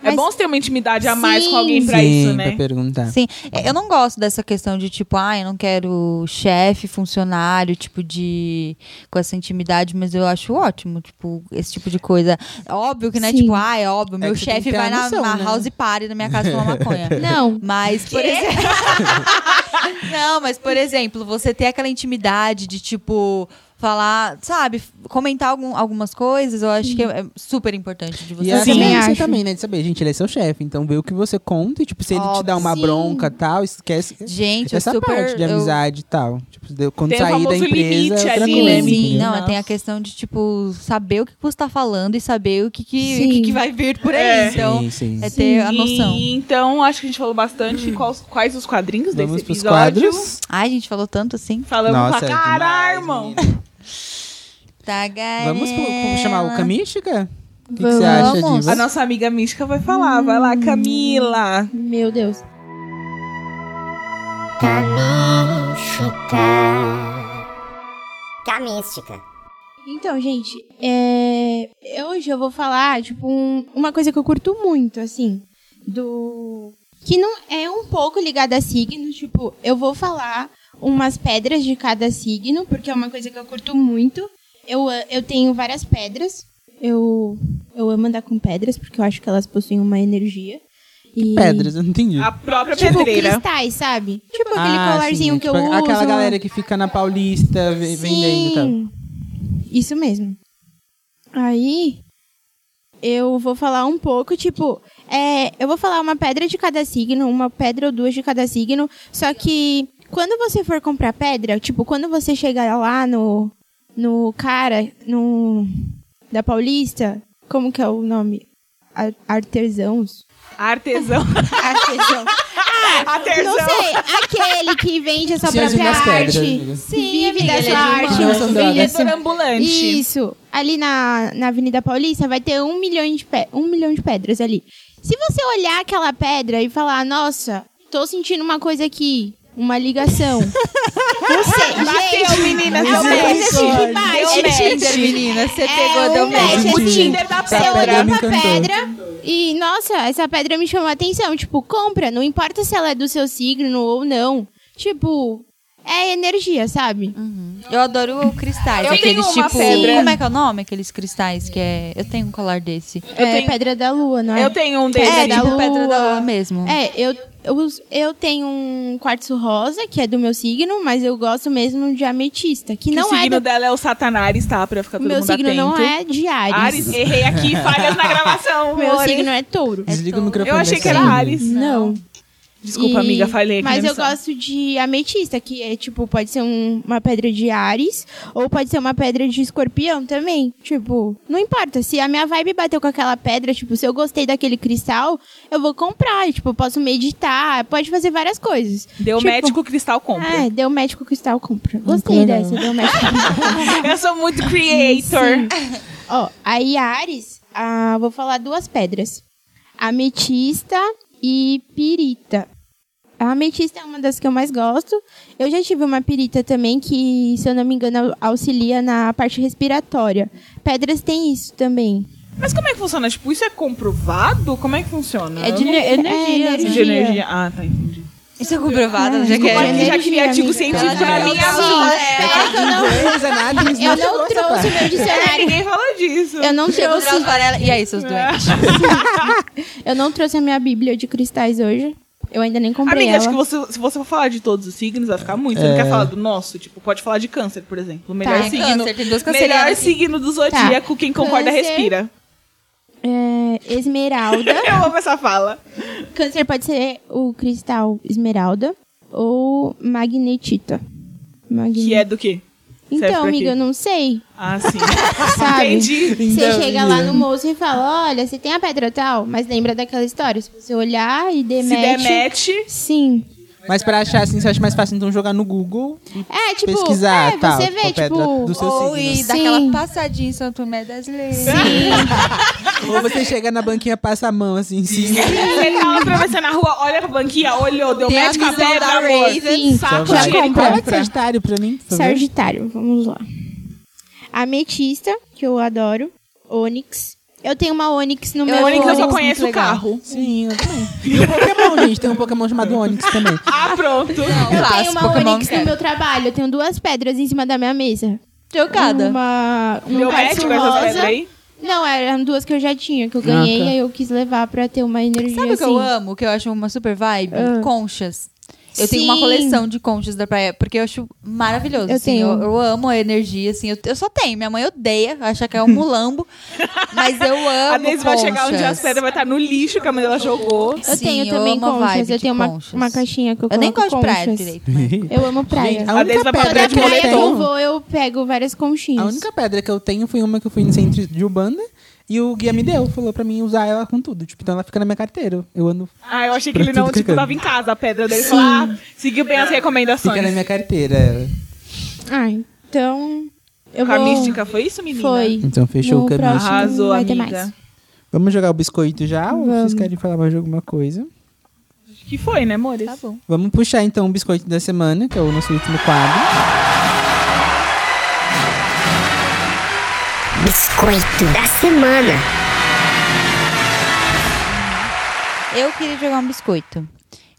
É Mas- bom você ter uma intimidade a mais Sim. com alguém pra Sim, isso, né? pra perguntar. Sim, é, eu não gosto dessa questão de tipo, ah, eu não quero chefe, funcionário, tipo de com essa intimidade, mas eu acho ótimo, tipo, esse tipo de coisa. Óbvio que não é Sim. tipo, ah, é óbvio, meu que você tem chefe vai na, noção, na né? house party na minha casa fumar maconha. Não. Mas, por exemplo. não, mas, por exemplo, você ter aquela intimidade de, tipo, falar, sabe, comentar algum- algumas coisas, eu acho que é, é super importante de você E a também ciência acho. também, né? De saber, gente, ele é seu chefe, então vê o que você conta e, tipo, se ele te dá uma Sim. bronca e tal, esquece Gente, eu essa super. parte de eu- amizade e tal. Tipo, quando Tem sair da empresa, limite é outra ali, coisa. né, Sim, não, Nossa. tem a questão de, tipo, saber o que você tá falando e saber o que, que, o que, que vai vir por aí. É. Então, Sim, sim. é ter a noção. Então, acho que a gente falou bastante quais, quais os quadrinhos Vamos desse pros episódio. quadros. Ai, a gente falou tanto assim. Falamos Nossa, pra é caralho, irmão. Tá, Vamos pro chamar o Camística? O que, que você acha disso? A nossa amiga mística vai falar. Vai lá, Camila. Meu Deus. Camística. Então, gente, é... hoje eu vou falar, tipo, um- uma coisa que eu curto muito, assim, do... que não é um pouco ligada a signo, tipo, eu vou falar umas pedras de cada signo, porque é uma coisa que eu curto muito. Eu, eu tenho várias pedras. Eu, eu amo andar com pedras, porque eu acho que elas possuem uma energia. E, Pedras, eu não entendi. A própria Tipo, pedreira. cristais, sabe? Tipo aquele Ah, colarzinho sim, que tipo, eu uso. Aquela galera que fica na Paulista ve- vendendo e tal. Isso mesmo. Aí, eu vou falar um pouco, tipo, é, eu vou falar uma pedra de cada signo, uma pedra ou duas de cada signo, só que quando você for comprar pedra, tipo, quando você chegar lá no, no cara, no, da Paulista, como que é o nome? Ar- Artesãos? Artesão. Artesão. Artesão. Não sei, aquele que vende a sua própria arte. pedras. Sim, vive da sua arte. drogas. Vendedor ambulante. Isso. Ali na, na Avenida Paulista vai ter um milhão, de pe- um milhão de pedras ali. Se você olhar aquela pedra e falar, nossa, tô sentindo uma coisa aqui, uma ligação. Não sei, Bateu, gente. menina, É deu match. Deu É. Tinder, menina. Você É pegou, um deu match. O. Tinder da Você pedra olhou me pra pedra e, nossa, essa pedra me chamou a atenção. Tipo, compra, não importa se ela é do seu signo ou não. Tipo, é energia, sabe? Eu adoro cristais. Eu aqueles tenho uma tipo. pedra. Como é que é o nome? Aqueles cristais que é. Eu tenho um colar desse. Eu é tenho- pedra da lua, não é? Eu tenho um É, desse. da tipo lua. pedra da lua mesmo. É, eu, eu, eu tenho um quartzo rosa, que é do meu signo, mas eu gosto mesmo de ametista, que Que não o é signo do... dela é o Satanás, tá? Pra ficar O todo meu mundo signo atento. não é de Ares. Ares, errei aqui, falhas na gravação. O meu amores. signo é touro. Desliga o microfone. Eu achei que era. Ares. Não. Desculpa, E- amiga, falei aqui Mas na eu gosto de ametista, que é tipo, pode ser um- uma pedra de Ares, ou pode ser uma pedra de escorpião também. Tipo, não importa. Se a minha vibe bateu com aquela pedra, tipo, se eu gostei daquele cristal, eu vou comprar. Tipo, eu posso meditar, pode fazer várias coisas. Deu Tipo, médico, cristal compra. É, deu médico cristal, compra. Gostei legal. dessa, deu médico cristal. Eu sou muito creator. Ó, aí Ares, ah, vou falar duas pedras. Ametista e pirita. A ametista é uma das que eu mais gosto. Eu já tive uma pirita também que, se eu não me engano, auxilia na parte respiratória. Pedras têm isso também. Mas como é que funciona? Tipo, isso é comprovado? Como é que funciona? É de ne- energia. É, de energia. Ah, tá, entendi. Isso é comprovado, já a gente já energia, queria artigo amiga. científico vida. É que eu não, trouxe meu É, dicionário. ninguém falou disso. Eu não trouxe, os varela. E aí, seus doentes? eu não trouxe a minha bíblia de cristais hoje. Eu ainda nem comprei Amiga, ela. acho que você, se você for falar de todos os signos, vai ficar muito. Você não quer falar do nosso? Tipo, pode falar de câncer, por exemplo. O melhor Tá. signo. Câncer, tem duas melhor aqui. signo do zodíaco, quem concorda Câncer. respira. É, esmeralda. Eu amo essa fala. Câncer pode ser o cristal esmeralda ou magnetita. Magne- Que é do quê? Então, amiga, eu não sei, Ah, sim. sabe? Entendi. Você Então, chega lá no moço e fala, olha, você tem a pedra tal, mas lembra daquela história. Se você olhar e Se demete... demete. Sim. Mas pra achar assim, você acha mais fácil então jogar no Google É, tipo, pesquisar é, tal, você vê, tipo... do seu Ou signo. e Sim. daquela passadinha em São Tomé das Letras. Ou você chega na banquinha, passa a mão assim em cima. Você tá atravessando a rua, olha pra banquinha, olhou, deu Tem com a pedra, da amor. Raven. Sim, Saco já ele compra. De compra. Sagitário pra mim. Sagitário, vamos lá. Ametista, que eu adoro. Onyx. Eu tenho uma Onyx no meu... Onyx eu só conheço o carro. Sim, eu também. E o Pokémon, gente. Tem um Pokémon chamado Onix também. Ah, pronto. Eu tenho uma Pokémon Onix no meu trabalho. Eu tenho duas pedras em cima da minha mesa. Trocada. Uma, um Deu match com essas pedras rosa. aí? Não, eram duas que eu já tinha, que eu ganhei, tá. aí eu quis levar pra ter uma energia Sabe o que assim. eu amo? Que eu acho uma super vibe? Ah. Conchas. Eu tenho uma Sim. coleção de conchas da praia, porque eu acho maravilhoso. Eu assim, tenho. Eu, eu amo a energia, assim. Eu, eu só tenho. Minha mãe odeia, acha que é um mulambo. mas eu amo A Deise vai chegar um dia, as conchas. pedras vai estar no lixo que a mãe dela jogou. Eu Sim, tenho eu também a conchas. Eu de tenho uma, conchas. uma caixinha que eu Eu nem gosto de praia direito. Eu amo praia. Gente, a A única vai pra pedra eu praia que eu tenho... vou, eu pego várias conchinhas. A única pedra que eu tenho foi uma que eu fui no centro de Ubanda e o guia me deu, falou pra mim usar ela com tudo. Tipo, então ela fica na minha carteira. Eu ando, Ah, eu achei que ele não, tipo, clicando. tava em casa a pedra dele. Falou, ah, seguiu bem as recomendações. fica na minha carteira. ela. Ah, então... Eu Com a vou... mística, foi isso, menina? Foi. Então fechou No o caminho. próximo Arrasou, vai ter amiga. mais. Vamos jogar o biscoito já? Ou vocês Vamos. querem falar mais de alguma coisa? Que foi, né, amores? Tá bom. Vamos puxar então o biscoito da semana, que é o nosso último quadro. Biscoito da semana. Eu queria jogar um biscoito.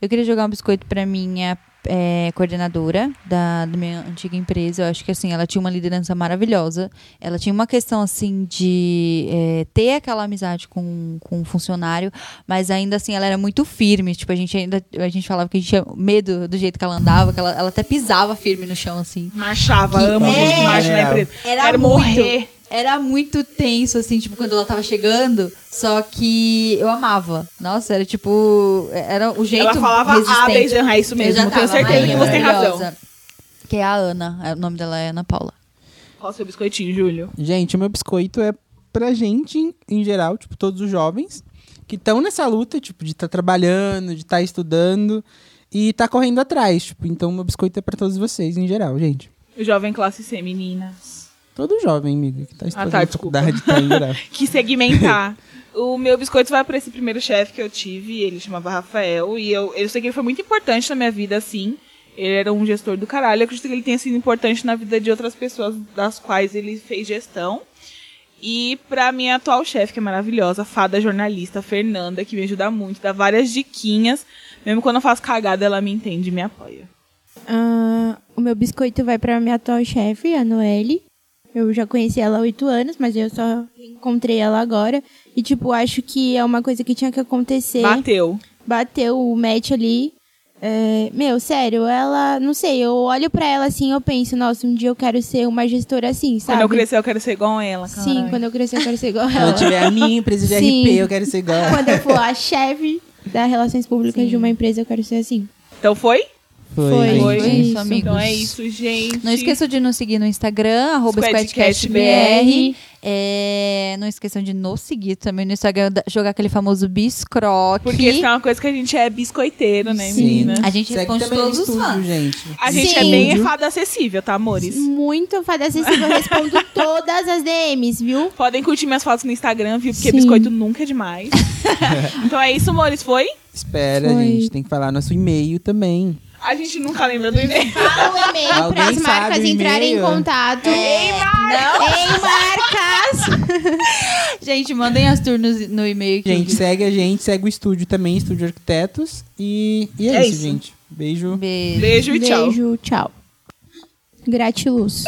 Eu queria jogar um biscoito pra minha é, coordenadora da, da minha antiga empresa. Eu acho que assim, ela tinha uma liderança maravilhosa. Ela tinha uma questão assim de é, ter aquela amizade com, com o funcionário, mas ainda assim ela era muito firme. Tipo, a gente ainda a gente falava que a gente tinha medo do jeito que ela andava, que ela, ela até pisava firme no chão, assim. Marchava, Que- amo É, gente marcha na empresa. Era Quero muito. morrer. Era muito tenso, assim, tipo, quando ela tava chegando. Só que eu amava. Nossa, era tipo. Era o jeito. Ela falava resistente. a Beijan, é isso Eu mesmo. já Eu tenho tava certeza que você tem razão. Que é a Ana. é, O nome dela é Ana Paula. Qual o seu biscoitinho, Júlio? Gente, o meu biscoito é pra gente, em geral, tipo, todos os jovens que estão nessa luta, tipo, de estar trabalhando, de estar estudando e tá correndo atrás, tipo, então meu biscoito é pra todos vocês, em geral, gente. Jovem classe C, meninas. Todo jovem, amigo, que tá estudando tá, desculpa. faculdade, tá. Que segmentar. o meu biscoito vai pra esse primeiro chefe que eu tive, ele chamava Rafael, e eu, eu sei que ele foi muito importante na minha vida, assim. Ele era um gestor do caralho. Eu acredito que ele tenha sido importante na vida de outras pessoas das quais ele fez gestão. E pra minha atual chefe, que é maravilhosa, fada jornalista, Fernanda, que me ajuda muito, dá várias diquinhas. Mesmo quando eu faço cagada, ela me entende e me apoia. Ah, o meu biscoito vai pra minha atual chefe, a Noelle. Eu já conheci ela há oito anos, mas eu só encontrei ela agora. E, tipo, acho que é uma coisa que tinha que acontecer. Bateu. Bateu o match ali. É, meu, sério, ela, não sei, eu olho pra ela assim, eu penso, nossa, um dia eu quero ser uma gestora assim, sabe? Quando eu crescer, eu quero ser igual a ela. Sim, caralho. quando eu crescer, eu quero ser igual a Quando ela. eu tiver a minha empresa de Sim. RP, eu quero ser igual. Quando eu for a chefe da Relações Públicas de uma empresa, eu quero ser assim. Então foi? Foi, Foi. Foi. Isso, Isso. amigos. Então é isso, gente. Não esqueçam de nos seguir no Instagram, arroba SquadcastBR. É, não esqueçam de nos seguir também no Instagram, jogar aquele famoso biscroque. Porque isso é uma coisa que a gente é biscoiteiro, né, Sim. menina? A gente Segue responde todos os fãs. gente. A gente é Sim. bem fada acessível, tá, amores? Muito fada acessível, eu respondo todas as DMs, viu? Podem curtir minhas fotos no Instagram, viu? Porque Sim. biscoito nunca é demais. então é isso, amores. Foi? Espera, Foi. gente, tem que falar nosso e-mail também. A gente nunca lembra do e-mail. Fala o e-mail para as marcas entrarem em contato. É, Em marcas! Gente, mandem as turnos no e-mail. Gente, eu- segue a gente, segue o estúdio também, Estúdio Arquitetos. E, e é, É isso, isso. gente. Beijo. Beijo. Beijo e tchau. Beijo, tchau. Gratiluz.